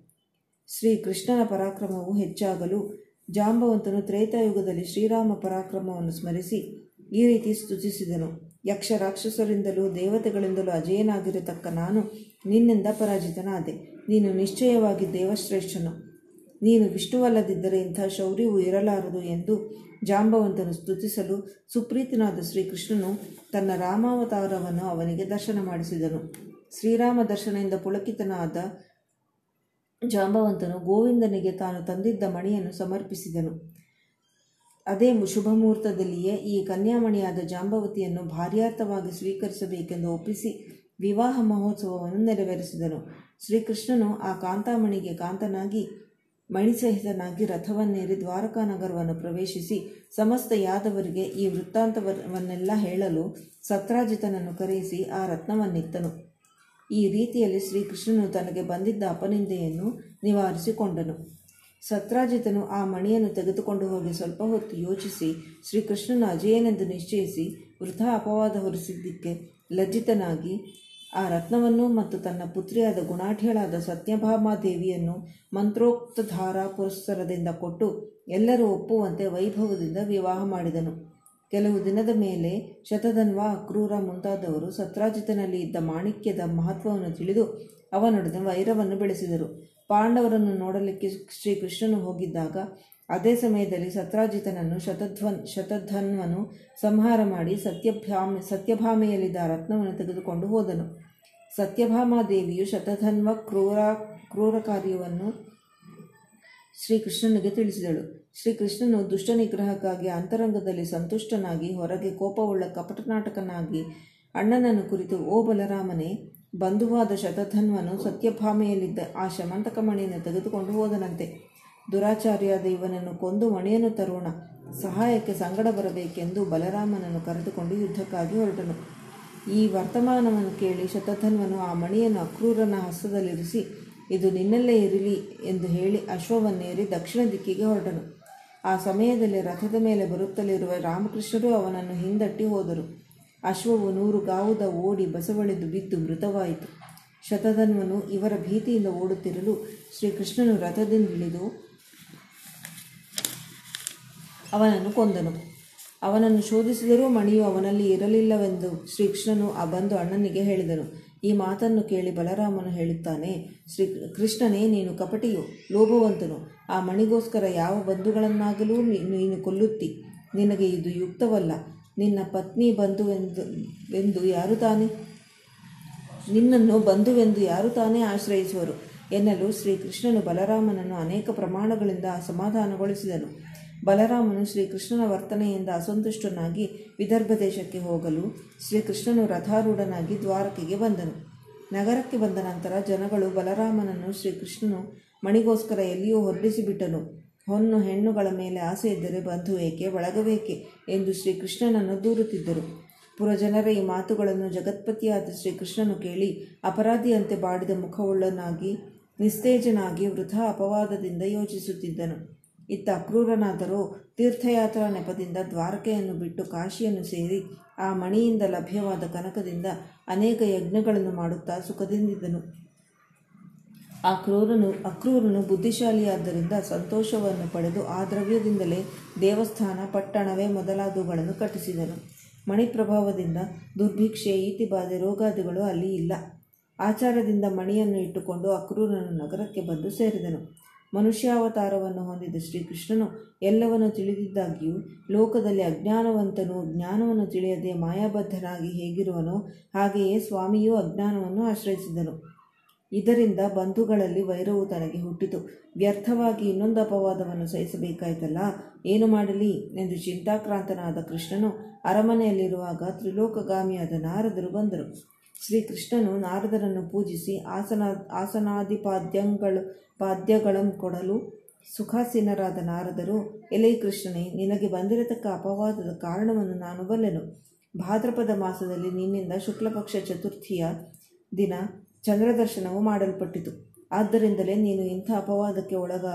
ಶ್ರೀಕೃಷ್ಣನ ಪರಾಕ್ರಮವು ಹೆಚ್ಚಾಗಲು ಜಾಂಬವಂತನು ತ್ರೇತಾಯುಗದಲ್ಲಿ ಶ್ರೀರಾಮ ಪರಾಕ್ರಮವನ್ನು ಸ್ಮರಿಸಿ ಈ ರೀತಿ ಸ್ತುತಿಸಿದನು. ಯಕ್ಷ ರಾಕ್ಷಸರಿಂದಲೂ ದೇವತೆಗಳಿಂದಲೂ ಅಜಯನಾಗಿರತಕ್ಕ ನಾನು ನಿನ್ನಿಂದ ಪರಾಜಿತನಾದೆ. ನೀನು ನಿಶ್ಚಯವಾಗಿ ದೇವಶ್ರೇಷ್ಠನು. ನೀನು ವಿಷ್ಣುವಲ್ಲದಿದ್ದರೆ ಇಂಥ ಶೌರ್ಯವು ಇರಲಾರದು ಎಂದು ಜಾಂಬವಂತನು ಸ್ತುತಿಸಲು ಸುಪ್ರೀತನಾದ ಶ್ರೀಕೃಷ್ಣನು ತನ್ನ ರಾಮಾವತಾರವನ್ನು ಅವನಿಗೆ ದರ್ಶನ ಮಾಡಿಸಿದನು. ಶ್ರೀರಾಮ ದರ್ಶನದಿಂದ ಪುಳಕಿತನಾದ ಜಾಂಬವಂತನು ಗೋವಿಂದನಿಗೆ ತಾನು ತಂದಿದ್ದ ಮಣಿಯನ್ನು ಸಮರ್ಪಿಸಿದನು. ಅದೇ ಶುಭ ಮುಹೂರ್ತದಲ್ಲಿಯೇ ಈ ಕನ್ಯಾಮಣಿಯಾದ ಜಾಂಬವತಿಯನ್ನು ಭಾರ್ಯಾರ್ಥವಾಗಿ ಸ್ವೀಕರಿಸಬೇಕೆಂದು ಒಪ್ಪಿಸಿ ವಿವಾಹ ಮಹೋತ್ಸವವನ್ನು ನೆರವೇರಿಸಿದನು. ಶ್ರೀಕೃಷ್ಣನು ಆ ಕಾಂತಾಮಣಿಗೆ ಕಾಂತನಾಗಿ, ಮಣಿಸಹಿತನಾಗಿ ರಥವನ್ನೇರಿ ದ್ವಾರಕಾ ನಗರವನ್ನು ಪ್ರವೇಶಿಸಿ ಸಮಸ್ತ ಯಾದವರಿಗೆ ಈ ವೃತ್ತಾಂತವನ್ನೆಲ್ಲ ಹೇಳಲು ಸತ್ರಾಜಿತನನ್ನು ಕರೆಯಿಸಿ ಆ ರತ್ನವನ್ನಿತ್ತನು. ಈ ರೀತಿಯಲ್ಲಿ ಶ್ರೀಕೃಷ್ಣನು ತನಗೆ ಬಂದಿದ್ದ ಅಪನಿಂದೆಯನ್ನು ನಿವಾರಿಸಿಕೊಂಡನು. ಸತ್ರಾಜಿತನು ಆ ಮಣಿಯನ್ನು ತೆಗೆದುಕೊಂಡು ಹೋಗಿ ಸ್ವಲ್ಪ ಹೊತ್ತು ಯೋಚಿಸಿ, ಶ್ರೀಕೃಷ್ಣನ ಅಜಯನೆಂದು ನಿಶ್ಚಯಿಸಿ ವೃಥಾ ಅಪವಾದ ಹೊರಿಸಿದ್ದಕ್ಕೆ ಲಜ್ಜಿತನಾಗಿ, ಆ ರತ್ನವನ್ನು ಮತ್ತು ತನ್ನ ಪುತ್ರಿಯಾದ ಗುಣಾಢ್ಯಳಾದ ಸತ್ಯಭಾಮಾದೇವಿಯನ್ನು ಮಂತ್ರೋಕ್ತ ಧಾರಾ ಪುರಸ್ಸರದಿಂದ ಕೊಟ್ಟು ಎಲ್ಲರೂ ಒಪ್ಪುವಂತೆ ವೈಭವದಿಂದ ವಿವಾಹ ಮಾಡಿದನು. ಕೆಲವು ದಿನದ ಮೇಲೆ ಶತಧನ್ವ ಅಕ್ರೂರ ಮುಂತಾದವರು ಸತ್ರಾಜಿತನಲ್ಲಿ ಇದ್ದ ಮಾಣಿಕ್ಯದ ಮಹತ್ವವನ್ನು ತಿಳಿದು ಅವನೊಡನೆ ವೈರವನ್ನು ಬೆಳೆಸಿದರು. ಪಾಂಡವರನ್ನು ನೋಡಲಿಕ್ಕೆ ಶ್ರೀಕೃಷ್ಣನು ಹೋಗಿದ್ದಾಗ ಅದೇ ಸಮಯದಲ್ಲಿ ಸತ್ರಾಜಿತನನ್ನು ಶತಧ್ವನ್, ಶತಧನ್ವನು ಸಂಹಾರ ಮಾಡಿ ಸತ್ಯಭಾಮ ಸತ್ಯಭಾಮೆಯಲ್ಲಿದ್ದ ರತ್ನವನ್ನು ತೆಗೆದುಕೊಂಡು ಹೋದನು. ಸತ್ಯಭಾಮಾದೇವಿಯು ಶತಧನ್ವ ಕ್ರೂರ ಕ್ರೂರ ಕಾರ್ಯವನ್ನು ಶ್ರೀಕೃಷ್ಣನಿಗೆ ತಿಳಿಸಿದಳು. ಶ್ರೀಕೃಷ್ಣನು ದುಷ್ಟ ನಿಗ್ರಹಕ್ಕಾಗಿ ಅಂತರಂಗದಲ್ಲಿ ಸಂತುಷ್ಟನಾಗಿ ಹೊರಗೆ ಕೋಪವುಳ್ಳ ಕಪಟನಾಟಕನಾಗಿ ಅಣ್ಣನನ್ನು ಕುರಿತು, ಓ ಬಲರಾಮನೇ, ಬಂಧುವಾದ ಶತಧನ್ವನು ಸತ್ಯಭಾಮೆಯಲ್ಲಿದ್ದ ಆ ಶಮಂತಕ ಮಣಿಯನ್ನು ತೆಗೆದುಕೊಂಡು ಹೋದನಂತೆ. ದುರಾಚಾರ್ಯಾದ ಇವನನ್ನು ಕೊಂದು ಮಣಿಯನ್ನು ತರೋಣ. ಸಹಾಯಕ್ಕೆ ಸಂಗಡ ಬರಬೇಕೆಂದು ಬಲರಾಮನನ್ನು ಕರೆದುಕೊಂಡು ಯುದ್ಧಕ್ಕಾಗಿ ಹೊರಟನು. ಈ ವರ್ತಮಾನವನ್ನು ಕೇಳಿ ಶತಧನ್ವನು ಆ ಮಣಿಯನ್ನು ಅಕ್ರೂರನ ಹಸ್ತದಲ್ಲಿರಿಸಿ ಇದು ನಿನ್ನಲ್ಲೇ ಇರಲಿ ಎಂದು ಹೇಳಿ ಅಶ್ವವನ್ನೇರಿ ದಕ್ಷಿಣ ದಿಕ್ಕಿಗೆ ಹೊರಟನು. ಆ ಸಮಯದಲ್ಲಿ ರಥದ ಮೇಲೆ ಬರುತ್ತಲಿರುವ ರಾಮಕೃಷ್ಣರು ಅವನನ್ನು ಹಿಂದಟ್ಟಿ ಹೋದರು. ಅಶ್ವವು ನೂರು ಗಾವುದ ಓಡಿ ಬಸವಳಿದು ಬಿದ್ದು ಮೃತವಾಯಿತು. ಶತಧನ್ವನು ಇವರ ಭೀತಿಯಿಂದ ಓಡುತ್ತಿರಲು ಶ್ರೀಕೃಷ್ಣನು ರಥದಿಂದಿಳಿದು ಅವನನ್ನು ಕೊಂದನು. ಅವನನ್ನು ಶೋಧಿಸಿದರೂ ಮಣಿಯು ಅವನಲ್ಲಿ ಇರಲಿಲ್ಲವೆಂದು ಶ್ರೀಕೃಷ್ಣನು ಆ ಬಂದು ಅಣ್ಣನಿಗೆ ಹೇಳಿದನು. ಈ ಮಾತನ್ನು ಕೇಳಿ ಬಲರಾಮನು ಹೇಳುತ್ತಾನೆ, ಶ್ರೀ ಕೃಷ್ಣನೇ, ನೀನು ಕಪಟಿಯು, ಲೋಭವಂತನು. ಆ ಮಣಿಗೋಸ್ಕರ ಯಾವ ಬಂಧುಗಳನ್ನಾಗಲೂ ನೀನು ಕೊಲ್ಲುತ್ತಿ. ನಿನಗೆ ಇದು ಯುಕ್ತವಲ್ಲ. ನಿನ್ನ ಪತ್ನಿ ಬಂಧುವೆಂದು, ಎಂದು ಯಾರು ತಾನೇ? ನಿನ್ನನ್ನು ಬಂಧುವೆಂದು ಯಾರು ತಾನೇ ಆಶ್ರಯಿಸುವರು? ಎನ್ನಲು ಶ್ರೀಕೃಷ್ಣನು ಬಲರಾಮನನ್ನು ಅನೇಕ ಪ್ರಮಾಣಗಳಿಂದ ಅಸಮಾಧಾನಗೊಳಿಸಿದನು. ಬಲರಾಮನು ಶ್ರೀಕೃಷ್ಣನ ವರ್ತನೆಯಿಂದ ಅಸಂತುಷ್ಟನಾಗಿ ವಿದರ್ಭ ದೇಶಕ್ಕೆ ಹೋಗಲು ಶ್ರೀಕೃಷ್ಣನು ರಥಾರೂಢನಾಗಿ ದ್ವಾರಕೆಗೆ ಬಂದನು. ನಗರಕ್ಕೆ ಬಂದ ನಂತರ ಜನಗಳು ಬಲರಾಮನನ್ನು ಶ್ರೀಕೃಷ್ಣನು ಮಣಿಗೋಸ್ಕರ ಎಲ್ಲಿಯೂ ಹೊರಡಿಸಿಬಿಟ್ಟನು. ಹೊನ್ನು ಹೆಣ್ಣುಗಳ ಮೇಲೆ ಆಸೆ ಇದ್ದರೆ ಬಂಧು ಏಕೆ ಬಳಗಬೇಕೆ ಎಂದು ಶ್ರೀಕೃಷ್ಣನನ್ನು ದೂರುತ್ತಿದ್ದರು. ಪುರಜನರ, ಈ ಮಾತುಗಳನ್ನು ಜಗತ್ಪತಿಯಾದ ಶ್ರೀಕೃಷ್ಣನು ಕೇಳಿ ಅಪರಾಧಿಯಂತೆ ಬಾಡಿದ ಮುಖವುಳ್ಳನಾಗಿ ನಿಸ್ತೇಜನಾಗಿ ವೃಥಾ ಅಪವಾದದಿಂದ ಯೋಚಿಸುತ್ತಿದ್ದನು. ಇತ್ತ ಅಕ್ರೂರನಾದರೂ ತೀರ್ಥಯಾತ್ರಾ ನೆಪದಿಂದ ದ್ವಾರಕೆಯನ್ನು ಬಿಟ್ಟು ಕಾಶಿಯನ್ನು ಸೇರಿ ಆ ಮಣಿಯಿಂದ ಲಭ್ಯವಾದ ಕನಕದಿಂದ ಅನೇಕ ಯಜ್ಞಗಳನ್ನು ಮಾಡುತ್ತಾ ಸುಖದಿಂದಿದ್ದನು. ಆ ಕ್ರೂರನು, ಅಕ್ರೂರನು ಬುದ್ಧಿಶಾಲಿಯಾದ್ದರಿಂದ ಸಂತೋಷವನ್ನು ಪಡೆದು ಆ ದ್ರವ್ಯದಿಂದಲೇ ದೇವಸ್ಥಾನ, ಪಟ್ಟಣವೇ ಮೊದಲಾದವುಗಳನ್ನು ಕಟ್ಟಿಸಿದನು. ಮಣಿಪ್ರಭಾವದಿಂದ ದುರ್ಭಿಕ್ಷೆ, ಈತಿಬಾಧೆ, ರೋಗಾದಿಗಳು ಅಲ್ಲಿ ಇಲ್ಲ. ಆಚಾರದಿಂದ ಮಣಿಯನ್ನು ಇಟ್ಟುಕೊಂಡು ಅಕ್ರೂರನು ನಗರಕ್ಕೆ ಬಂದು ಸೇರಿದನು. ಮನುಷ್ಯಾವತಾರವನ್ನು ಹೊಂದಿದ ಶ್ರೀಕೃಷ್ಣನು ಎಲ್ಲವನ್ನು ತಿಳಿದಿದ್ದಾಗಿಯೂ ಲೋಕದಲ್ಲಿ ಅಜ್ಞಾನವಂತನು ಜ್ಞಾನವನ್ನು ತಿಳಿಯದೆ ಮಾಯಾಬದ್ಧನಾಗಿ ಹೇಗಿರುವನೋ ಹಾಗೆಯೇ ಸ್ವಾಮಿಯು ಅಜ್ಞಾನವನ್ನು ಆಶ್ರಯಿಸಿದನು. ಇದರಿಂದ ಬಂಧುಗಳಲ್ಲಿ ವೈರವು ತನಗೆ ಹುಟ್ಟಿತು. ವ್ಯರ್ಥವಾಗಿ ಇನ್ನೊಂದು ಅಪವಾದವನ್ನು ಸಹಿಸಬೇಕಾಯ್ತಲ್ಲ? ಏನು ಮಾಡಲಿ? ಎಂದು ಚಿಂತಾಕ್ರಾಂತನಾದ ಕೃಷ್ಣನು ಅರಮನೆಯಲ್ಲಿರುವಾಗ ತ್ರಿಲೋಕಗಾಮಿಯಾದ ನಾರದರು ಬಂದರು. ಶ್ರೀಕೃಷ್ಣನು ನಾರದರನ್ನು ಪೂಜಿಸಿ ಆಸನ ಆಸನಾದಿಪಾದ್ಯಗಳು ಪಾದ್ಯಗಳನ್ನು ಕೊಡಲು ಸುಖಾಸೀನರಾದ ನಾರದರು, ಎಲೈ ಕೃಷ್ಣನೇ, ನಿನಗೆ ಬಂದಿರತಕ್ಕ ಅಪವಾದದ ಕಾರಣವನ್ನು ನಾನು ಬಲ್ಲೆನು ಭಾದ್ರಪದ ಮಾಸದಲ್ಲಿ ನಿನ್ನಿಂದ ಶುಕ್ಲಪಕ್ಷ ಚತುರ್ಥಿಯ ದಿನ ಚಂದ್ರದರ್ಶನವು ಮಾಡಲ್ಪಟ್ಟಿತು. ಆದ್ದರಿಂದಲೇ ನೀನು ಇಂಥ ಅಪವಾದಕ್ಕೆ ಒಳಗಾ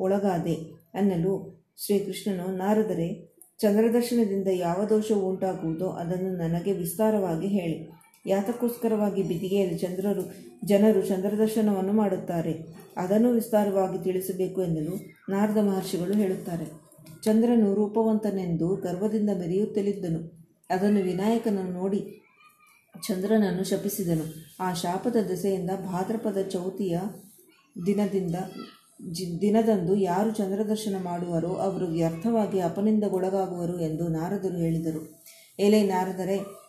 ಒಳಗಾದೆ ಅನ್ನಲು ಶ್ರೀಕೃಷ್ಣನು ನಾರದರೆ, ಚಂದ್ರದರ್ಶನದಿಂದ ಯಾವ ದೋಷವು ಉಂಟಾಗುವುದೋ ಅದನ್ನು ನನಗೆ ವಿಸ್ತಾರವಾಗಿ ಹೇಳಿ. ಯಾತಕ್ಕೋಸ್ಕರವಾಗಿ ಬಿದಿಗೆಯಲ್ಲಿ ಚಂದ್ರರು, ಜನರು ಚಂದ್ರದರ್ಶನವನ್ನು ಮಾಡುತ್ತಾರೆ. ಅದನ್ನು ವಿಸ್ತಾರವಾಗಿ ತಿಳಿಸಬೇಕು ಎನ್ನಲು ನಾರದ ಮಹರ್ಷಿಗಳು ಹೇಳುತ್ತಾರೆ. ಚಂದ್ರನು ರೂಪವಂತನೆಂದು ಗರ್ವದಿಂದ ಮೆರೆಯುತ್ತಲಿದ್ದನು. ಅದನ್ನು ವಿನಾಯಕನನ್ನು ನೋಡಿ ಚಂದ್ರನನ್ನು ಶಪಿಸಿದನು. ಆ ಶಾಪದ ದೆಸೆಯಿಂದ ಭಾದ್ರಪದ ಚೌತಿಯ ದಿನದಿಂದ ದಿನದಂದು ಯಾರು ಚಂದ್ರದರ್ಶನ ಮಾಡುವರೋ ಅವರು ವ್ಯರ್ಥವಾಗಿ ಅಪನಿಂದಗೊಳಗಾಗುವರು ಎಂದು ನಾರದರು ಹೇಳಿದರು. ಎಲೆ ನಾರದರೆ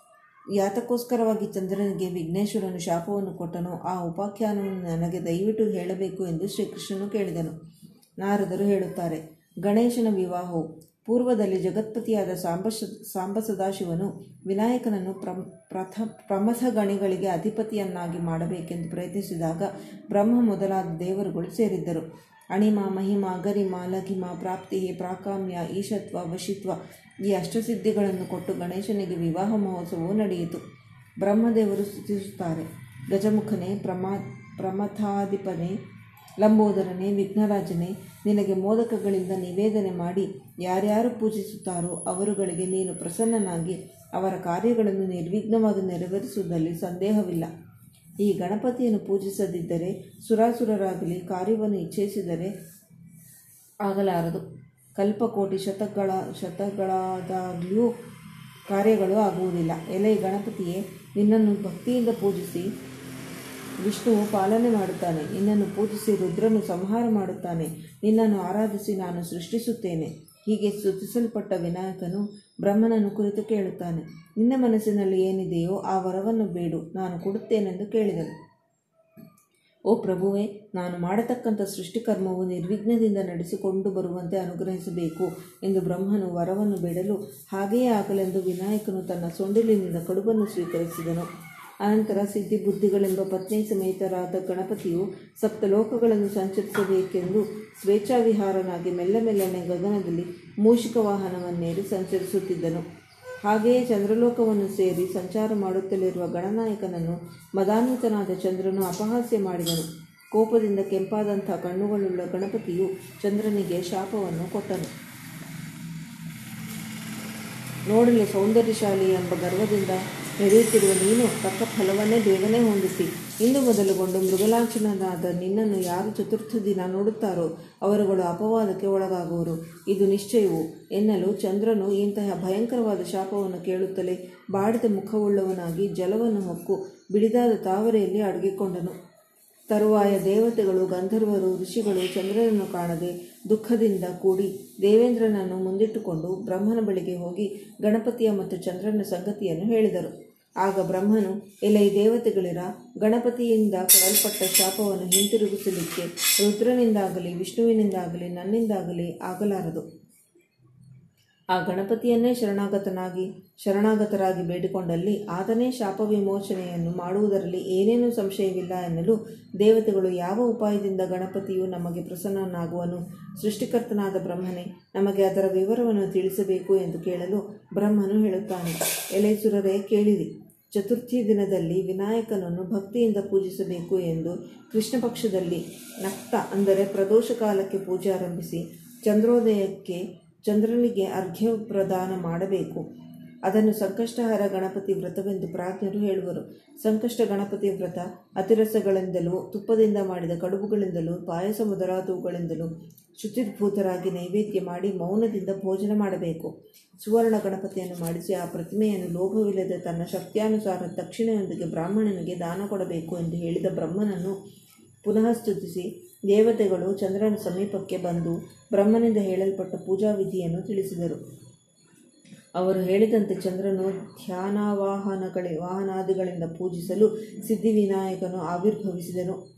ಯಾತಕ್ಕೋಸ್ಕರವಾಗಿ ಚಂದ್ರನಿಗೆ ವಿಘ್ನೇಶ್ವರನು ಶಾಪವನ್ನು ಕೊಟ್ಟನೋ. ಆ ಉಪಾಖ್ಯಾನವನ್ನು ನನಗೆ ದಯವಿಟ್ಟು ಹೇಳಬೇಕು ಎಂದು ಶ್ರೀಕೃಷ್ಣನು ಕೇಳಿದನು. ನಾರದರು ಹೇಳುತ್ತಾರೆ, ಗಣೇಶನ ವಿವಾಹವು ಪೂರ್ವದಲ್ಲಿ ಜಗತ್ಪತಿಯಾದ ಸಾಂಬ ಸಾಂಬ ಸದಾಶಿವನು ವಿನಾಯಕನನ್ನು ಪ್ರಮ, ಪ್ರಥ, ಪ್ರಮಥ ಗಣಿಗಳಿಗೆ ಅಧಿಪತಿಯನ್ನಾಗಿ ಮಾಡಬೇಕೆಂದು ಪ್ರಯತ್ನಿಸಿದಾಗ ಬ್ರಹ್ಮ ಮೊದಲಾದ ದೇವರುಗಳು ಸೇರಿದ್ದರು. ಅಣಿಮ, ಮಹಿಮ ಗರಿಮ ಲಘಿಮ, ಪ್ರಾಪ್ತಿ, ಪ್ರಾಕಾಮ್ಯ, ಈಶತ್ವ, ವಶಿತ್ವ ಈ ಅಷ್ಟಸಿದ್ಧಿಗಳನ್ನು ಕೊಟ್ಟು ಗಣೇಶನಿಗೆ ವಿವಾಹ ಮಹೋತ್ಸವವು ನಡೆಯಿತು. ಬ್ರಹ್ಮದೇವರು ಸ್ತುತಿಸುತ್ತಾರೆ. ಗಜಮುಖನೇ, ಪ್ರಮಾ, ಪ್ರಮಥಾಧಿಪನೇ, ಲಂಬೋದರನೇ, ವಿಘ್ನರಾಜನೇ, ನಿನಗೆ ಮೋದಕಗಳಿಂದ ನಿವೇದನೆ ಮಾಡಿ ಯಾರ್ಯಾರು ಪೂಜಿಸುತ್ತಾರೋ ಅವರುಗಳಿಗೆ ನೀನು ಪ್ರಸನ್ನನಾಗಿ ಅವರ ಕಾರ್ಯಗಳನ್ನು ನಿರ್ವಿಘ್ನವಾಗಿ ನೆರವೇರಿಸುವುದರಲ್ಲಿ ಸಂದೇಹವಿಲ್ಲ. ಈ ಗಣಪತಿಯನ್ನು ಪೂಜಿಸದಿದ್ದರೆ ಸುರಾಸುರರಾಗಲಿ ಕಾರ್ಯವನ್ನು ಇಚ್ಛಿಸಿದರೆ ಆಗಲಾರದು. ಕಲ್ಪಕೋಟಿ ಶತಗಳ ಶತಗಳಾದಾಗ್ಯೂ ಕಾರ್ಯಗಳು ಆಗುವುದಿಲ್ಲ. ಎಲೆ ಗಣಪತಿಯೇ, ನಿನ್ನನ್ನು ಭಕ್ತಿಯಿಂದ ಪೂಜಿಸಿ ವಿಷ್ಣುವು ಪಾಲನೆ ಮಾಡುತ್ತಾನೆ. ನಿನ್ನನ್ನು ಪೂಜಿಸಿ ರುದ್ರನು ಸಂಹಾರ ಮಾಡುತ್ತಾನೆ. ನಿನ್ನನ್ನು ಆರಾಧಿಸಿ ನಾನು ಸೃಷ್ಟಿಸುತ್ತೇನೆ. ಹೀಗೆ ಸ್ತುತಿಸಲ್ಪಟ್ಟ ವಿನಾಯಕನು ಬ್ರಹ್ಮನನ್ನು ಕುರಿತು ಕೇಳುತ್ತಾನೆ. ನಿನ್ನ ಮನಸ್ಸಿನಲ್ಲಿ ಏನಿದೆಯೋ ಆ ವರವನ್ನು ಬೇಡು, ನಾನು ಕೊಡುತ್ತೇನೆಂದು ಕೇಳಿದನು. ಓ ಪ್ರಭುವೇ, ನಾನು ಮಾಡತಕ್ಕಂಥ ಸೃಷ್ಟಿಕರ್ಮವು ನಿರ್ವಿಘ್ನದಿಂದ ನಡೆಸಿಕೊಂಡು ಬರುವಂತೆ ಅನುಗ್ರಹಿಸಬೇಕು ಎಂದು ಬ್ರಹ್ಮನು ವರವನ್ನು ಬೇಡಲು ಹಾಗೆಯೇ ಆಗಲೆಂದು ವಿನಾಯಕನು ತನ್ನ ಸೊಂಡಿಲಿನಿಂದ ಕಡುಬನ್ನು ಸ್ವೀಕರಿಸಿದನು. ಅನಂತರ ಸಿದ್ಧಿ ಬುದ್ಧಿಗಳೆಂಬ ಪತ್ನಿ ಸಮೇತರಾದ ಗಣಪತಿಯು ಸಪ್ತಲೋಕಗಳನ್ನು ಸಂಚರಿಸಬೇಕೆಂದು ಸ್ವೇಚ್ಛಾವಿಹಾರನಾಗಿ ಮೆಲ್ಲ ಮೆಲ್ಲನೆ ಗಗನದಲ್ಲಿ ಮೂಷಿಕ ವಾಹನವನ್ನೇರಿ ಸಂಚರಿಸುತ್ತಿದ್ದನು. ಹಾಗೆಯೇ ಚಂದ್ರಲೋಕವನ್ನು ಸೇರಿ ಸಂಚಾರ ಮಾಡುತ್ತಲಿರುವ ಗಣನಾಯಕನನ್ನು ಮದಾನ್ವಿತನಾದ ಚಂದ್ರನು ಅಪಹಾಸ್ಯ ಮಾಡಿದನು. ಕೋಪದಿಂದ ಕೆಂಪಾದಂಥ ಕಣ್ಣುಗಳುಳ್ಳ ಗಣಪತಿಯು ಚಂದ್ರನಿಗೆ ಶಾಪವನ್ನು ಕೊಟ್ಟನು. ನೋಡಲು ಸೌಂದರ್ಯಶಾಲಿ ಎಂಬ ಗರ್ವದಿಂದ ನಡೆಯುತ್ತಿರುವ ನೀನು ತಕ್ಕ ಫಲವನ್ನೇ ಬೇಗನೆ ಹೊಂದಿಸಿ. ಇಂದು ಮೊದಲುಗೊಂಡು ಮೃಗಲಾಂಛನನಾದ ನಿನ್ನನ್ನು ಯಾರು ಚತುರ್ಥ ದಿನ ನೋಡುತ್ತಾರೋ ಅವರುಗಳು ಅಪವಾದಕ್ಕೆ ಒಳಗಾಗುವರು. ಇದು ನಿಶ್ಚಯವು. ಎನ್ನಲು ಚಂದ್ರನು ಇಂತಹ ಭಯಂಕರವಾದ ಶಾಪವನ್ನು ಕೇಳುತ್ತಲೇ ಬಾಡಿದ ಮುಖವುಳ್ಳವನಾಗಿ ಜಲವನ್ನು ಹೊಕ್ಕು ಬಿಡಿದಾದ ತಾವರೆಯಲ್ಲಿ ಅಡಗಿಕೊಂಡನು. ತರುವಾಯ ದೇವತೆಗಳು, ಗಂಧರ್ವರು, ಋಷಿಗಳು ಚಂದ್ರನನ್ನು ಕಾಣದೆ ದುಃಖದಿಂದ ಕೂಡಿ ದೇವೇಂದ್ರನನ್ನು ಮುಂದಿಟ್ಟುಕೊಂಡು ಬ್ರಹ್ಮನ ಬಳಿಗೆ ಹೋಗಿ ಗಣಪತಿಯ ಮತ್ತು ಚಂದ್ರನ ಸಂಗತಿಯನ್ನು ಹೇಳಿದರು. ಆಗ ಬ್ರಹ್ಮನು, ಎಲೈ ದೇವತೆಗಳಿರ ಗಣಪತಿಯಿಂದ ಕೊಡಲ್ಪಟ್ಟ ಶಾಪವನ್ನು ಹಿಂತಿರುಗಿಸಲಿಕ್ಕೆ ರುದ್ರನಿಂದಾಗಲಿ, ವಿಷ್ಣುವಿನಿಂದಾಗಲಿ, ನನ್ನಿಂದಾಗಲಿ ಆಗಲಾರದು. ಆ ಗಣಪತಿಯನ್ನೇ ಶರಣಾಗತನಾಗಿ, ಶರಣಾಗತರಾಗಿ ಬೇಡಿಕೊಂಡಲ್ಲಿ ಆತನೇ ಶಾಪ ವಿಮೋಚನೆಯನ್ನು ಮಾಡುವುದರಲ್ಲಿ ಏನೇನೂ ಸಂಶಯವಿಲ್ಲ ಎನ್ನಲು ದೇವತೆಗಳು ಯಾವ ಉಪಾಯದಿಂದ ಗಣಪತಿಯು ನಮಗೆ ಪ್ರಸನ್ನನಾಗುವನು, ಸೃಷ್ಟಿಕರ್ತನಾದ ಬ್ರಹ್ಮನೇ, ನಮಗೆ ಅದರ ವಿವರವನ್ನು ತಿಳಿಸಬೇಕು ಎಂದು ಕೇಳಲು ಬ್ರಹ್ಮನು ಹೇಳುತ್ತಾನೆ. ಎಲೆಸುರರೇ ಕೇಳಿರಿ. ಚತುರ್ಥಿ ದಿನದಲ್ಲಿ ವಿನಾಯಕನನ್ನು ಭಕ್ತಿಯಿಂದ ಪೂಜಿಸಬೇಕು ಎಂದು ಕೃಷ್ಣ ಪಕ್ಷದಲ್ಲಿ ನಕ್ತ ಅಂದರೆ ಪ್ರದೋಷ ಕಾಲಕ್ಕೆ ಪೂಜೆ ಆರಂಭಿಸಿ ಚಂದ್ರೋದಯಕ್ಕೆ ಚಂದ್ರನಿಗೆ ಅರ್ಘ್ಯ ಪ್ರದಾನ ಮಾಡಬೇಕು. ಅದನ್ನು ಸಂಕಷ್ಟಹರ ಗಣಪತಿ ವ್ರತವೆಂದು ಪ್ರಾಜ್ಞರು ಹೇಳುವರು. ಸಂಕಷ್ಟ ಗಣಪತಿ ವ್ರತ, ಅತಿರಸಗಳಿಂದಲೂ, ತುಪ್ಪದಿಂದ ಮಾಡಿದ ಕಡುಬುಗಳಿಂದಲೂ, ಪಾಯಸ ಮೊದಲಾದವುಗಳಿಂದಲೂ ಶುಚಿರ್ಭೂತರಾಗಿ ನೈವೇದ್ಯ ಮಾಡಿ ಮೌನದಿಂದ ಭೋಜನ ಮಾಡಬೇಕು. ಸುವರ್ಣ ಗಣಪತಿಯನ್ನು ಮಾಡಿಸಿ ಆ ಪ್ರತಿಮೆಯನ್ನು ಲೋಭವಿಲ್ಲದೆ ತನ್ನ ಶಕ್ತಿಯಾನುಸಾರ ದಕ್ಷಿಣೆಯೊಂದಿಗೆ ಬ್ರಾಹ್ಮಣನಿಗೆ ದಾನ ಕೊಡಬೇಕು ಎಂದು ಹೇಳಿದ ಬ್ರಹ್ಮನನ್ನು ಪುನಃ ಸ್ತುತಿಸಿ ದೇವತೆಗಳು ಚಂದ್ರನ ಸಮೀಪಕ್ಕೆ ಬಂದು ಬ್ರಹ್ಮನಿಂದ ಹೇಳಲ್ಪಟ್ಟ ಪೂಜಾ ವಿಧಿಯನ್ನು ತಿಳಿಸಿದರು. ಅವರು ಹೇಳಿದಂತೆ ಚಂದ್ರನು ಧ್ಯಾನವಾಹನಗಳಿ ವಾಹನಾದಿಗಳಿಂದ ಪೂಜಿಸಲು ಸಿದ್ಧಿವಿನಾಯಕನು ಆವಿರ್ಭವಿಸಿದನು.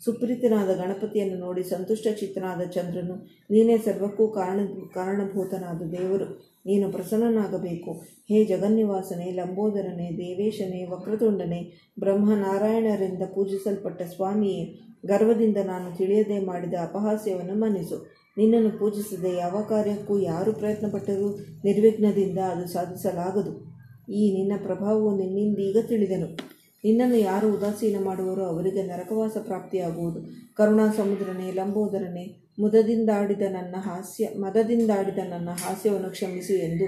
ಸುಪ್ರೀತನಾದ ಗಣಪತಿಯನ್ನು ನೋಡಿ ಸಂತುಷ್ಟ ಚಿತ್ತನಾದ ಚಂದ್ರನು, ನೀನೇ ಸರ್ವಕ್ಕೂ ಕಾರಣ, ಕಾರಣಭೂತನಾದ ದೇವರು, ನೀನು ಪ್ರಸನ್ನನಾಗಬೇಕು. ಹೇ ಜಗನ್ನಿವಾಸನೆ, ಲಂಬೋದರನೇ, ದೇವೇಶನೇ, ವಕ್ರತುಂಡನೆ, ಬ್ರಹ್ಮನಾರಾಯಣರಿಂದ ಪೂಜಿಸಲ್ಪಟ್ಟ ಸ್ವಾಮಿಯೇ, ಗರ್ವದಿಂದ ನಾನು ತಿಳಿಯದೆ ಮಾಡಿದ ಅಪಹಾಸ್ಯವನ್ನು ಮನ್ನಿಸು. ನಿನ್ನನ್ನು ಪೂಜಿಸದೆ ಯಾವ ಕಾರ್ಯಕ್ಕೂ ಯಾರು ಪ್ರಯತ್ನಪಟ್ಟರೂ ನಿರ್ವಿಘ್ನದಿಂದ ಅದು ಸಾಧಿಸಲಾಗದು. ಈ ನಿನ್ನ ಪ್ರಭಾವವು ನಿನ್ನಿಂದೀಗ ತಿಳಿದೆನು. ನಿನ್ನನ್ನು ಯಾರು ಉದಾಸೀನ ಮಾಡುವರೋ ಅವರಿಗೆ ನರಕವಾಸ ಪ್ರಾಪ್ತಿಯಾಗುವುದು. ಕರುಣಾ ಸಮುದ್ರನೇ ಲಂಬೋದರನೇ, ಮುದದಿಂದಾಡಿದ ನನ್ನ ಹಾಸ್ಯ, ಮದದಿಂದಾಡಿದ ನನ್ನ ಹಾಸ್ಯವನ್ನು ಕ್ಷಮಿಸು ಎಂದು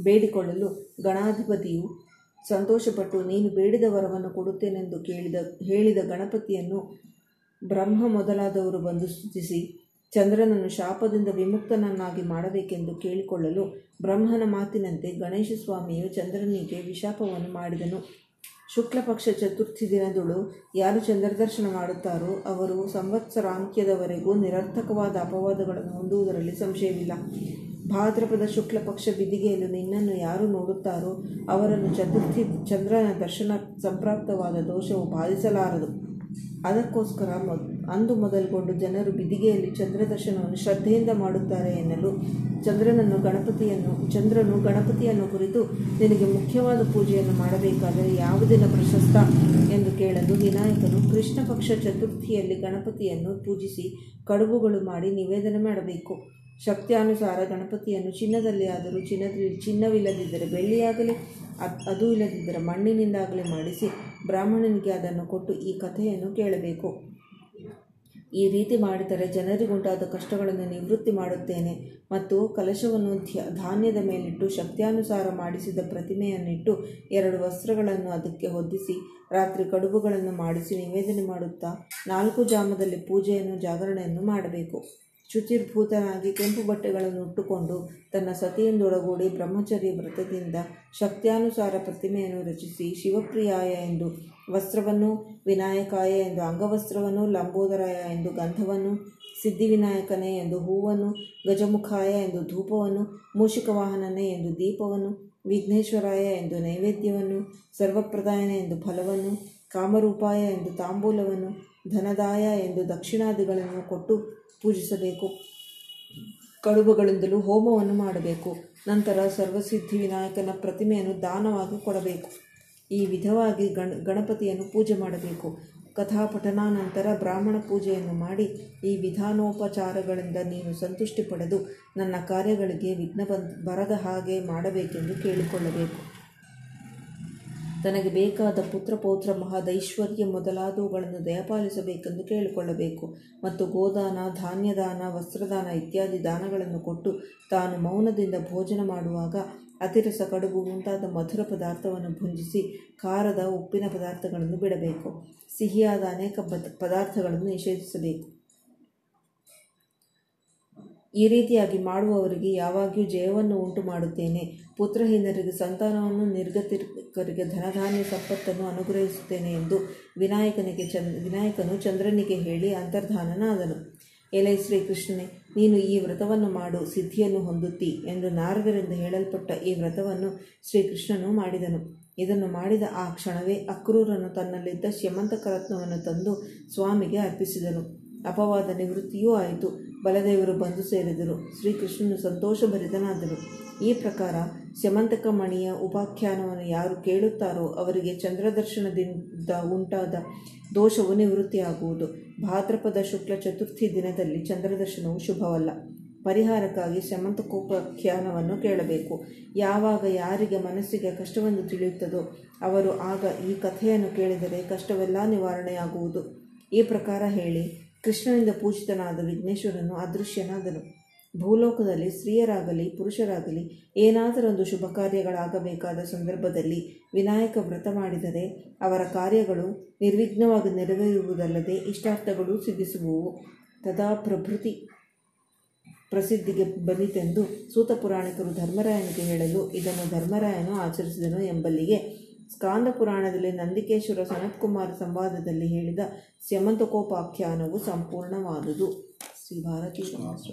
ಬೇಡಿಕೊಳ್ಳಲು ಗಣಾಧಿಪತಿಯು ಸಂತೋಷಪಟ್ಟು, ನೀನು ಬೇಡಿದ ವರವನ್ನು ಕೊಡುತ್ತೇನೆಂದು ಕೇಳಿದ, ಹೇಳಿದ ಗಣಪತಿಯನ್ನು ಬ್ರಹ್ಮ ಮೊದಲಾದವರು ಬಂದು ಸ್ತುತಿಸಿ, ಚಂದ್ರನನ್ನು ಶಾಪದಿಂದ ವಿಮುಕ್ತನನ್ನಾಗಿ ಮಾಡಬೇಕೆಂದು ಕೇಳಿಕೊಳ್ಳಲು ಬ್ರಹ್ಮನ ಮಾತಿನಂತೆ ಗಣೇಶ ಸ್ವಾಮಿಯು ಚಂದ್ರನಿಗೆ ವಿಶಾಪವನ್ನು ಮಾಡಿದನು. ಶುಕ್ಲ ಪಕ್ಷ ಚತುರ್ಥಿ ದಿನದಳು ಯಾರು ಚಂದ್ರದರ್ಶನ ಮಾಡುತ್ತಾರೋ ಅವರು ಸಂವತ್ಸರಾಂತ್ಯದವರೆಗೂ ನಿರರ್ಥಕವಾದ ಅಪವಾದಗಳನ್ನು ಹೊಂದುವುದರಲ್ಲಿ ಸಂಶಯವಿಲ್ಲ. ಭಾದ್ರಪದ ಶುಕ್ಲಪಕ್ಷ ಬಿದಿಗೆಯಲ್ಲಿ ಬಿದಿಗೆಯಲು ನಿನ್ನನ್ನು ಯಾರು ನೋಡುತ್ತಾರೋ ಅವರನ್ನು ಚತುರ್ಥಿ ಚಂದ್ರನ ದರ್ಶನ ಸಂಪ್ರಾಪ್ತವಾದ ದೋಷವು ಬಾಧಿಸಲಾರದು. ಅದಕ್ಕೋಸ್ಕರ ಅಂದು ಮೊದಲುಗೊಂಡು ಜನರು ಬಿದಿಗೆಯಲ್ಲಿ ಚಂದ್ರದರ್ಶನವನ್ನು ಶ್ರದ್ಧೆಯಿಂದ ಮಾಡುತ್ತಾರೆ ಎನ್ನಲು ಚಂದ್ರನನ್ನು ಗಣಪತಿಯನ್ನು, ಚಂದ್ರನು ಗಣಪತಿಯನ್ನು ಕುರಿತು ನಿನಗೆ ಮುಖ್ಯವಾದ ಪೂಜೆಯನ್ನು ಮಾಡಬೇಕಾದರೆ ಯಾವ ದಿನ ಪ್ರಶಸ್ತ ಎಂದು ಕೇಳಲು ವಿನಾಯಕನು ಕೃಷ್ಣ ಪಕ್ಷ ಚತುರ್ಥಿಯಲ್ಲಿ ಗಣಪತಿಯನ್ನು ಪೂಜಿಸಿ ಕಡುಬುಗಳು ಮಾಡಿ ನಿವೇದನೆ ಮಾಡಬೇಕು. ಶಕ್ತಿಯಾನುಸಾರ ಗಣಪತಿಯನ್ನು ಚಿನ್ನದಲ್ಲಿ ಆದರೂ ಚಿನ್ನದ ಚಿನ್ನವಿಲ್ಲದಿದ್ದರೆ ಬೆಳ್ಳಿಯಾಗಲಿ ಅದು ಇಲ್ಲದಿದ್ದರೆ ಮಣ್ಣಿನಿಂದಾಗಲಿ ಮಾಡಿಸಿ ಬ್ರಾಹ್ಮಣನಿಗೆ ಅದನ್ನು ಕೊಟ್ಟು ಈ ಕಥೆಯನ್ನು ಕೇಳಬೇಕು. ಈ ರೀತಿ ಮಾಡಿದರೆ ಜನರಿಗುಂಟಾದ ಕಷ್ಟಗಳನ್ನು ನಿವೃತ್ತಿ ಮಾಡುತ್ತೇನೆ ಮತ್ತು ಕಲಶವನ್ನು ಧಾನ್ಯದ ಮೇಲಿಟ್ಟು ಶಕ್ತಿಯಾನುಸಾರ ಮಾಡಿಸಿದ ಪ್ರತಿಮೆಯನ್ನಿಟ್ಟು ಎರಡು ವಸ್ತ್ರಗಳನ್ನು ಅದಕ್ಕೆ ಹೊದಿಸಿ ರಾತ್ರಿ ಕಡುಬುಗಳನ್ನು ಮಾಡಿಸಿ ನಿವೇದನೆ ಮಾಡುತ್ತಾ ನಾಲ್ಕು ಜಾಮದಲ್ಲಿ ಪೂಜೆಯನ್ನು ಜಾಗರಣೆಯನ್ನು ಮಾಡಬೇಕು. ಶುಚಿರ್ಭೂತನಾಗಿ ಕೆಂಪು ಬಟ್ಟೆಗಳನ್ನು ಉಟ್ಟುಕೊಂಡು ತನ್ನ ಸತಿಯಿಂದೊಳಗೂಡಿ ಬ್ರಹ್ಮಚರ್ಯ ವ್ರತದಿಂದ ಶಕ್ತ್ಯಾನುಸಾರ ಪ್ರತಿಮೆಯನ್ನು ರಚಿಸಿ ಶಿವಪ್ರಿಯಾಯ ಎಂದು, ವಸ್ತ್ರವನ್ನು ವಿನಾಯಕಾಯ ಎಂದು, ಅಂಗವಸ್ತ್ರವನ್ನು ಲಂಬೋದರಾಯ ಎಂದು, ಗಂಧವನ್ನು ಸಿದ್ಧಿವಿನಾಯಕನೇ ಎಂದು, ಹೂವನ್ನು ಗಜಮುಖಾಯ ಎಂದು, ಧೂಪವನ್ನು ಮೂಷಿಕವಾಹನನೇ ಎಂದು, ದೀಪವನ್ನು ವಿಘ್ನೇಶ್ವರಾಯ ಎಂದು, ನೈವೇದ್ಯವನ್ನು ಸರ್ವಪ್ರದಾಯನ ಎಂದು, ಫಲವನ್ನು ಕಾಮರೂಪಾಯ ಎಂದು, ತಾಂಬೂಲವನ್ನು ಧನದಾಯ ಎಂದು, ದಕ್ಷಿಣಾದಿಗಳನ್ನು ಕೊಟ್ಟು ಪೂಜಿಸಬೇಕು. ಕಡುಬುಗಳಿಂದಲೂ ಹೋಮವನ್ನು ಮಾಡಬೇಕು. ನಂತರ ಸರ್ವಸಿದ್ಧಿ ವಿನಾಯಕನ ಪ್ರತಿಮೆಯನ್ನು ದಾನವಾಗಿ ಕೊಡಬೇಕು. ಈ ವಿಧವಾಗಿ ಗಣ, ಗಣಪತಿಯನ್ನು ಪೂಜೆ ಮಾಡಬೇಕು. ಕಥಾಪಠನಾನಂತರ ಬ್ರಾಹ್ಮಣ ಪೂಜೆಯನ್ನು ಮಾಡಿ ಈ ವಿಧಾನೋಪಚಾರಗಳಿಂದ ನೀನು ಸಂತುಷ್ಟಿ ಪಡೆದು ನನ್ನ ಕಾರ್ಯಗಳಿಗೆ ವಿಘ್ನ ಬಂದ್, ಬರದ ಹಾಗೆ ಮಾಡಬೇಕೆಂದು ಕೇಳಿಕೊಳ್ಳಬೇಕು. ತನಗೆ ಬೇಕಾದ ಪುತ್ರ ಪೌತ್ರ ಮಹದೈಶ್ವರ್ಯ ಮೊದಲಾದವುಗಳನ್ನು ದಯಪಾಲಿಸಬೇಕೆಂದು ಕೇಳಿಕೊಳ್ಳಬೇಕು. ಮತ್ತು ಗೋದಾನ, ಧಾನ್ಯದಾನ, ವಸ್ತ್ರದಾನ ಇತ್ಯಾದಿ ದಾನಗಳನ್ನು ಕೊಟ್ಟು ತಾನು ಮೌನದಿಂದ ಭೋಜನ ಮಾಡುವಾಗ ಅತಿರಸ, ಕಡುಬು ಮುಂತಾದ ಮಧುರ ಪದಾರ್ಥವನ್ನು ಭುಂಜಿಸಿ ಖಾರದ, ಉಪ್ಪಿನ ಪದಾರ್ಥಗಳನ್ನು ಬಿಡಬೇಕು. ಸಿಹಿಯಾದ ಅನೇಕ ಪದ- ಪದಾರ್ಥಗಳನ್ನು ನಿಷೇಧಿಸಬೇಕು. ಈ ರೀತಿಯಾಗಿ ಮಾಡುವವರಿಗೆ ಯಾವಾಗಿಯೂ ಜಯವನ್ನು ಉಂಟು ಮಾಡುತ್ತೇನೆ ಪುತ್ರಹೀನರಿಗೆ ಸಂತಾನವನ್ನು ನಿರ್ಗತಿಕರಿಗೆ ಧನಧಾನ್ಯ ಸಂಪತ್ತನ್ನು ಅನುಗ್ರಹಿಸುತ್ತೇನೆ ಎಂದು ವಿನಾಯಕನಿಗೆ ಚಂದ್, ವಿನಾಯಕನು ಚಂದ್ರನಿಗೆ ಹೇಳಿ ಅಂತರ್ಧಾನನಾದನು. ಎಲೈ ಶ್ರೀಕೃಷ್ಣನೇ, ನೀನು ಈ ವ್ರತವನ್ನು ಮಾಡು, ಸಿದ್ಧಿಯನ್ನು ಹೊಂದುತ್ತಿ ಎಂದು ನಾರದರಿಂದ ಹೇಳಲ್ಪಟ್ಟ ಈ ವ್ರತವನ್ನು ಶ್ರೀಕೃಷ್ಣನು ಮಾಡಿದನು. ಇದನ್ನು ಮಾಡಿದ ಆ ಕ್ಷಣವೇ ಅಕ್ರೂರನು ತನ್ನಲ್ಲಿದ್ದ ಶ್ಯಮಂತಕ ರತ್ನವನ್ನು ತಂದು ಸ್ವಾಮಿಗೆ ಅರ್ಪಿಸಿದನು. ಅಪವಾದ ನಿವೃತ್ತಿಯೂ ಆಯಿತು. ಬಲದೇವರು ಬಂದು ಸೇರಿದರು. ಶ್ರೀಕೃಷ್ಣನು ಸಂತೋಷಭರಿತನಾದರು ಈ ಪ್ರಕಾರ ಸ್ಯಮಂತಕ ಮಣಿಯ ಉಪಾಖ್ಯಾನವನ್ನು ಯಾರು ಕೇಳುತ್ತಾರೋ ಅವರಿಗೆ ಚಂದ್ರದರ್ಶನದಿಂದ ಉಂಟಾದ ದೋಷವು ನಿವೃತ್ತಿಯಾಗುವುದು. ಭಾದ್ರಪದ ಶುಕ್ಲ ಚತುರ್ಥಿ ದಿನದಲ್ಲಿ ಚಂದ್ರದರ್ಶನವು ಶುಭವಲ್ಲ. ಪರಿಹಾರಕ್ಕಾಗಿ ಶಮಂತಕೋಪಾಖ್ಯಾನವನ್ನು ಕೇಳಬೇಕು. ಯಾವಾಗ ಯಾರಿಗೆ ಮನಸ್ಸಿಗೆ ಕಷ್ಟವೆಂದು ತಿಳಿಯುತ್ತದೋ ಅವರು ಆಗ ಈ ಕಥೆಯನ್ನು ಕೇಳಿದರೆ ಕಷ್ಟವೆಲ್ಲ ನಿವಾರಣೆಯಾಗುವುದು. ಈ ಪ್ರಕಾರ ಹೇಳಿ ಕೃಷ್ಣನಿಂದ ಪೂಜಿತನಾದ ವಿಘ್ನೇಶ್ವರನು ಅದೃಶ್ಯನಾದನು. ಭೂಲೋಕದಲ್ಲಿ ಸ್ತ್ರೀಯರಾಗಲಿ, ಪುರುಷರಾಗಲಿ ಏನಾದರೊಂದು ಶುಭ ಕಾರ್ಯಗಳಾಗಬೇಕಾದ ಸಂದರ್ಭದಲ್ಲಿ ವಿನಾಯಕ ವ್ರತ ಮಾಡಿದರೆ ಅವರ ಕಾರ್ಯಗಳು ನಿರ್ವಿಘ್ನವಾಗಿ ನೆರವೇರುವುದಲ್ಲದೆ ಇಷ್ಟಾರ್ಥಗಳು ಸಿದ್ಧಿಸುವುವು. ತದಾ ಪ್ರಭೃತಿ ಪ್ರಸಿದ್ಧಿಗೆ ಬಂದಿತೆಂದು ಸೂತ ಪುರಾಣಿಕರು ಧರ್ಮರಾಯನಿಗೆ ಹೇಳಲು ಇದನ್ನು ಧರ್ಮರಾಯನು ಆಚರಿಸಿದನು ಎಂಬಲ್ಲಿಗೆ ಸ್ಕಾಂದ ಪುರಾಣದಲ್ಲಿ ನಂದಿಕೇಶ್ವರ ಸನತ್ಕುಮಾರ ಸಂವಾದದಲ್ಲಿ ಹೇಳಿದ ಸ್ಯಮಂತಕೋಪಾಖ್ಯಾನವು ಸಂಪೂರ್ಣವಾದುದು. ಶ್ರೀ ಸಮಾಜ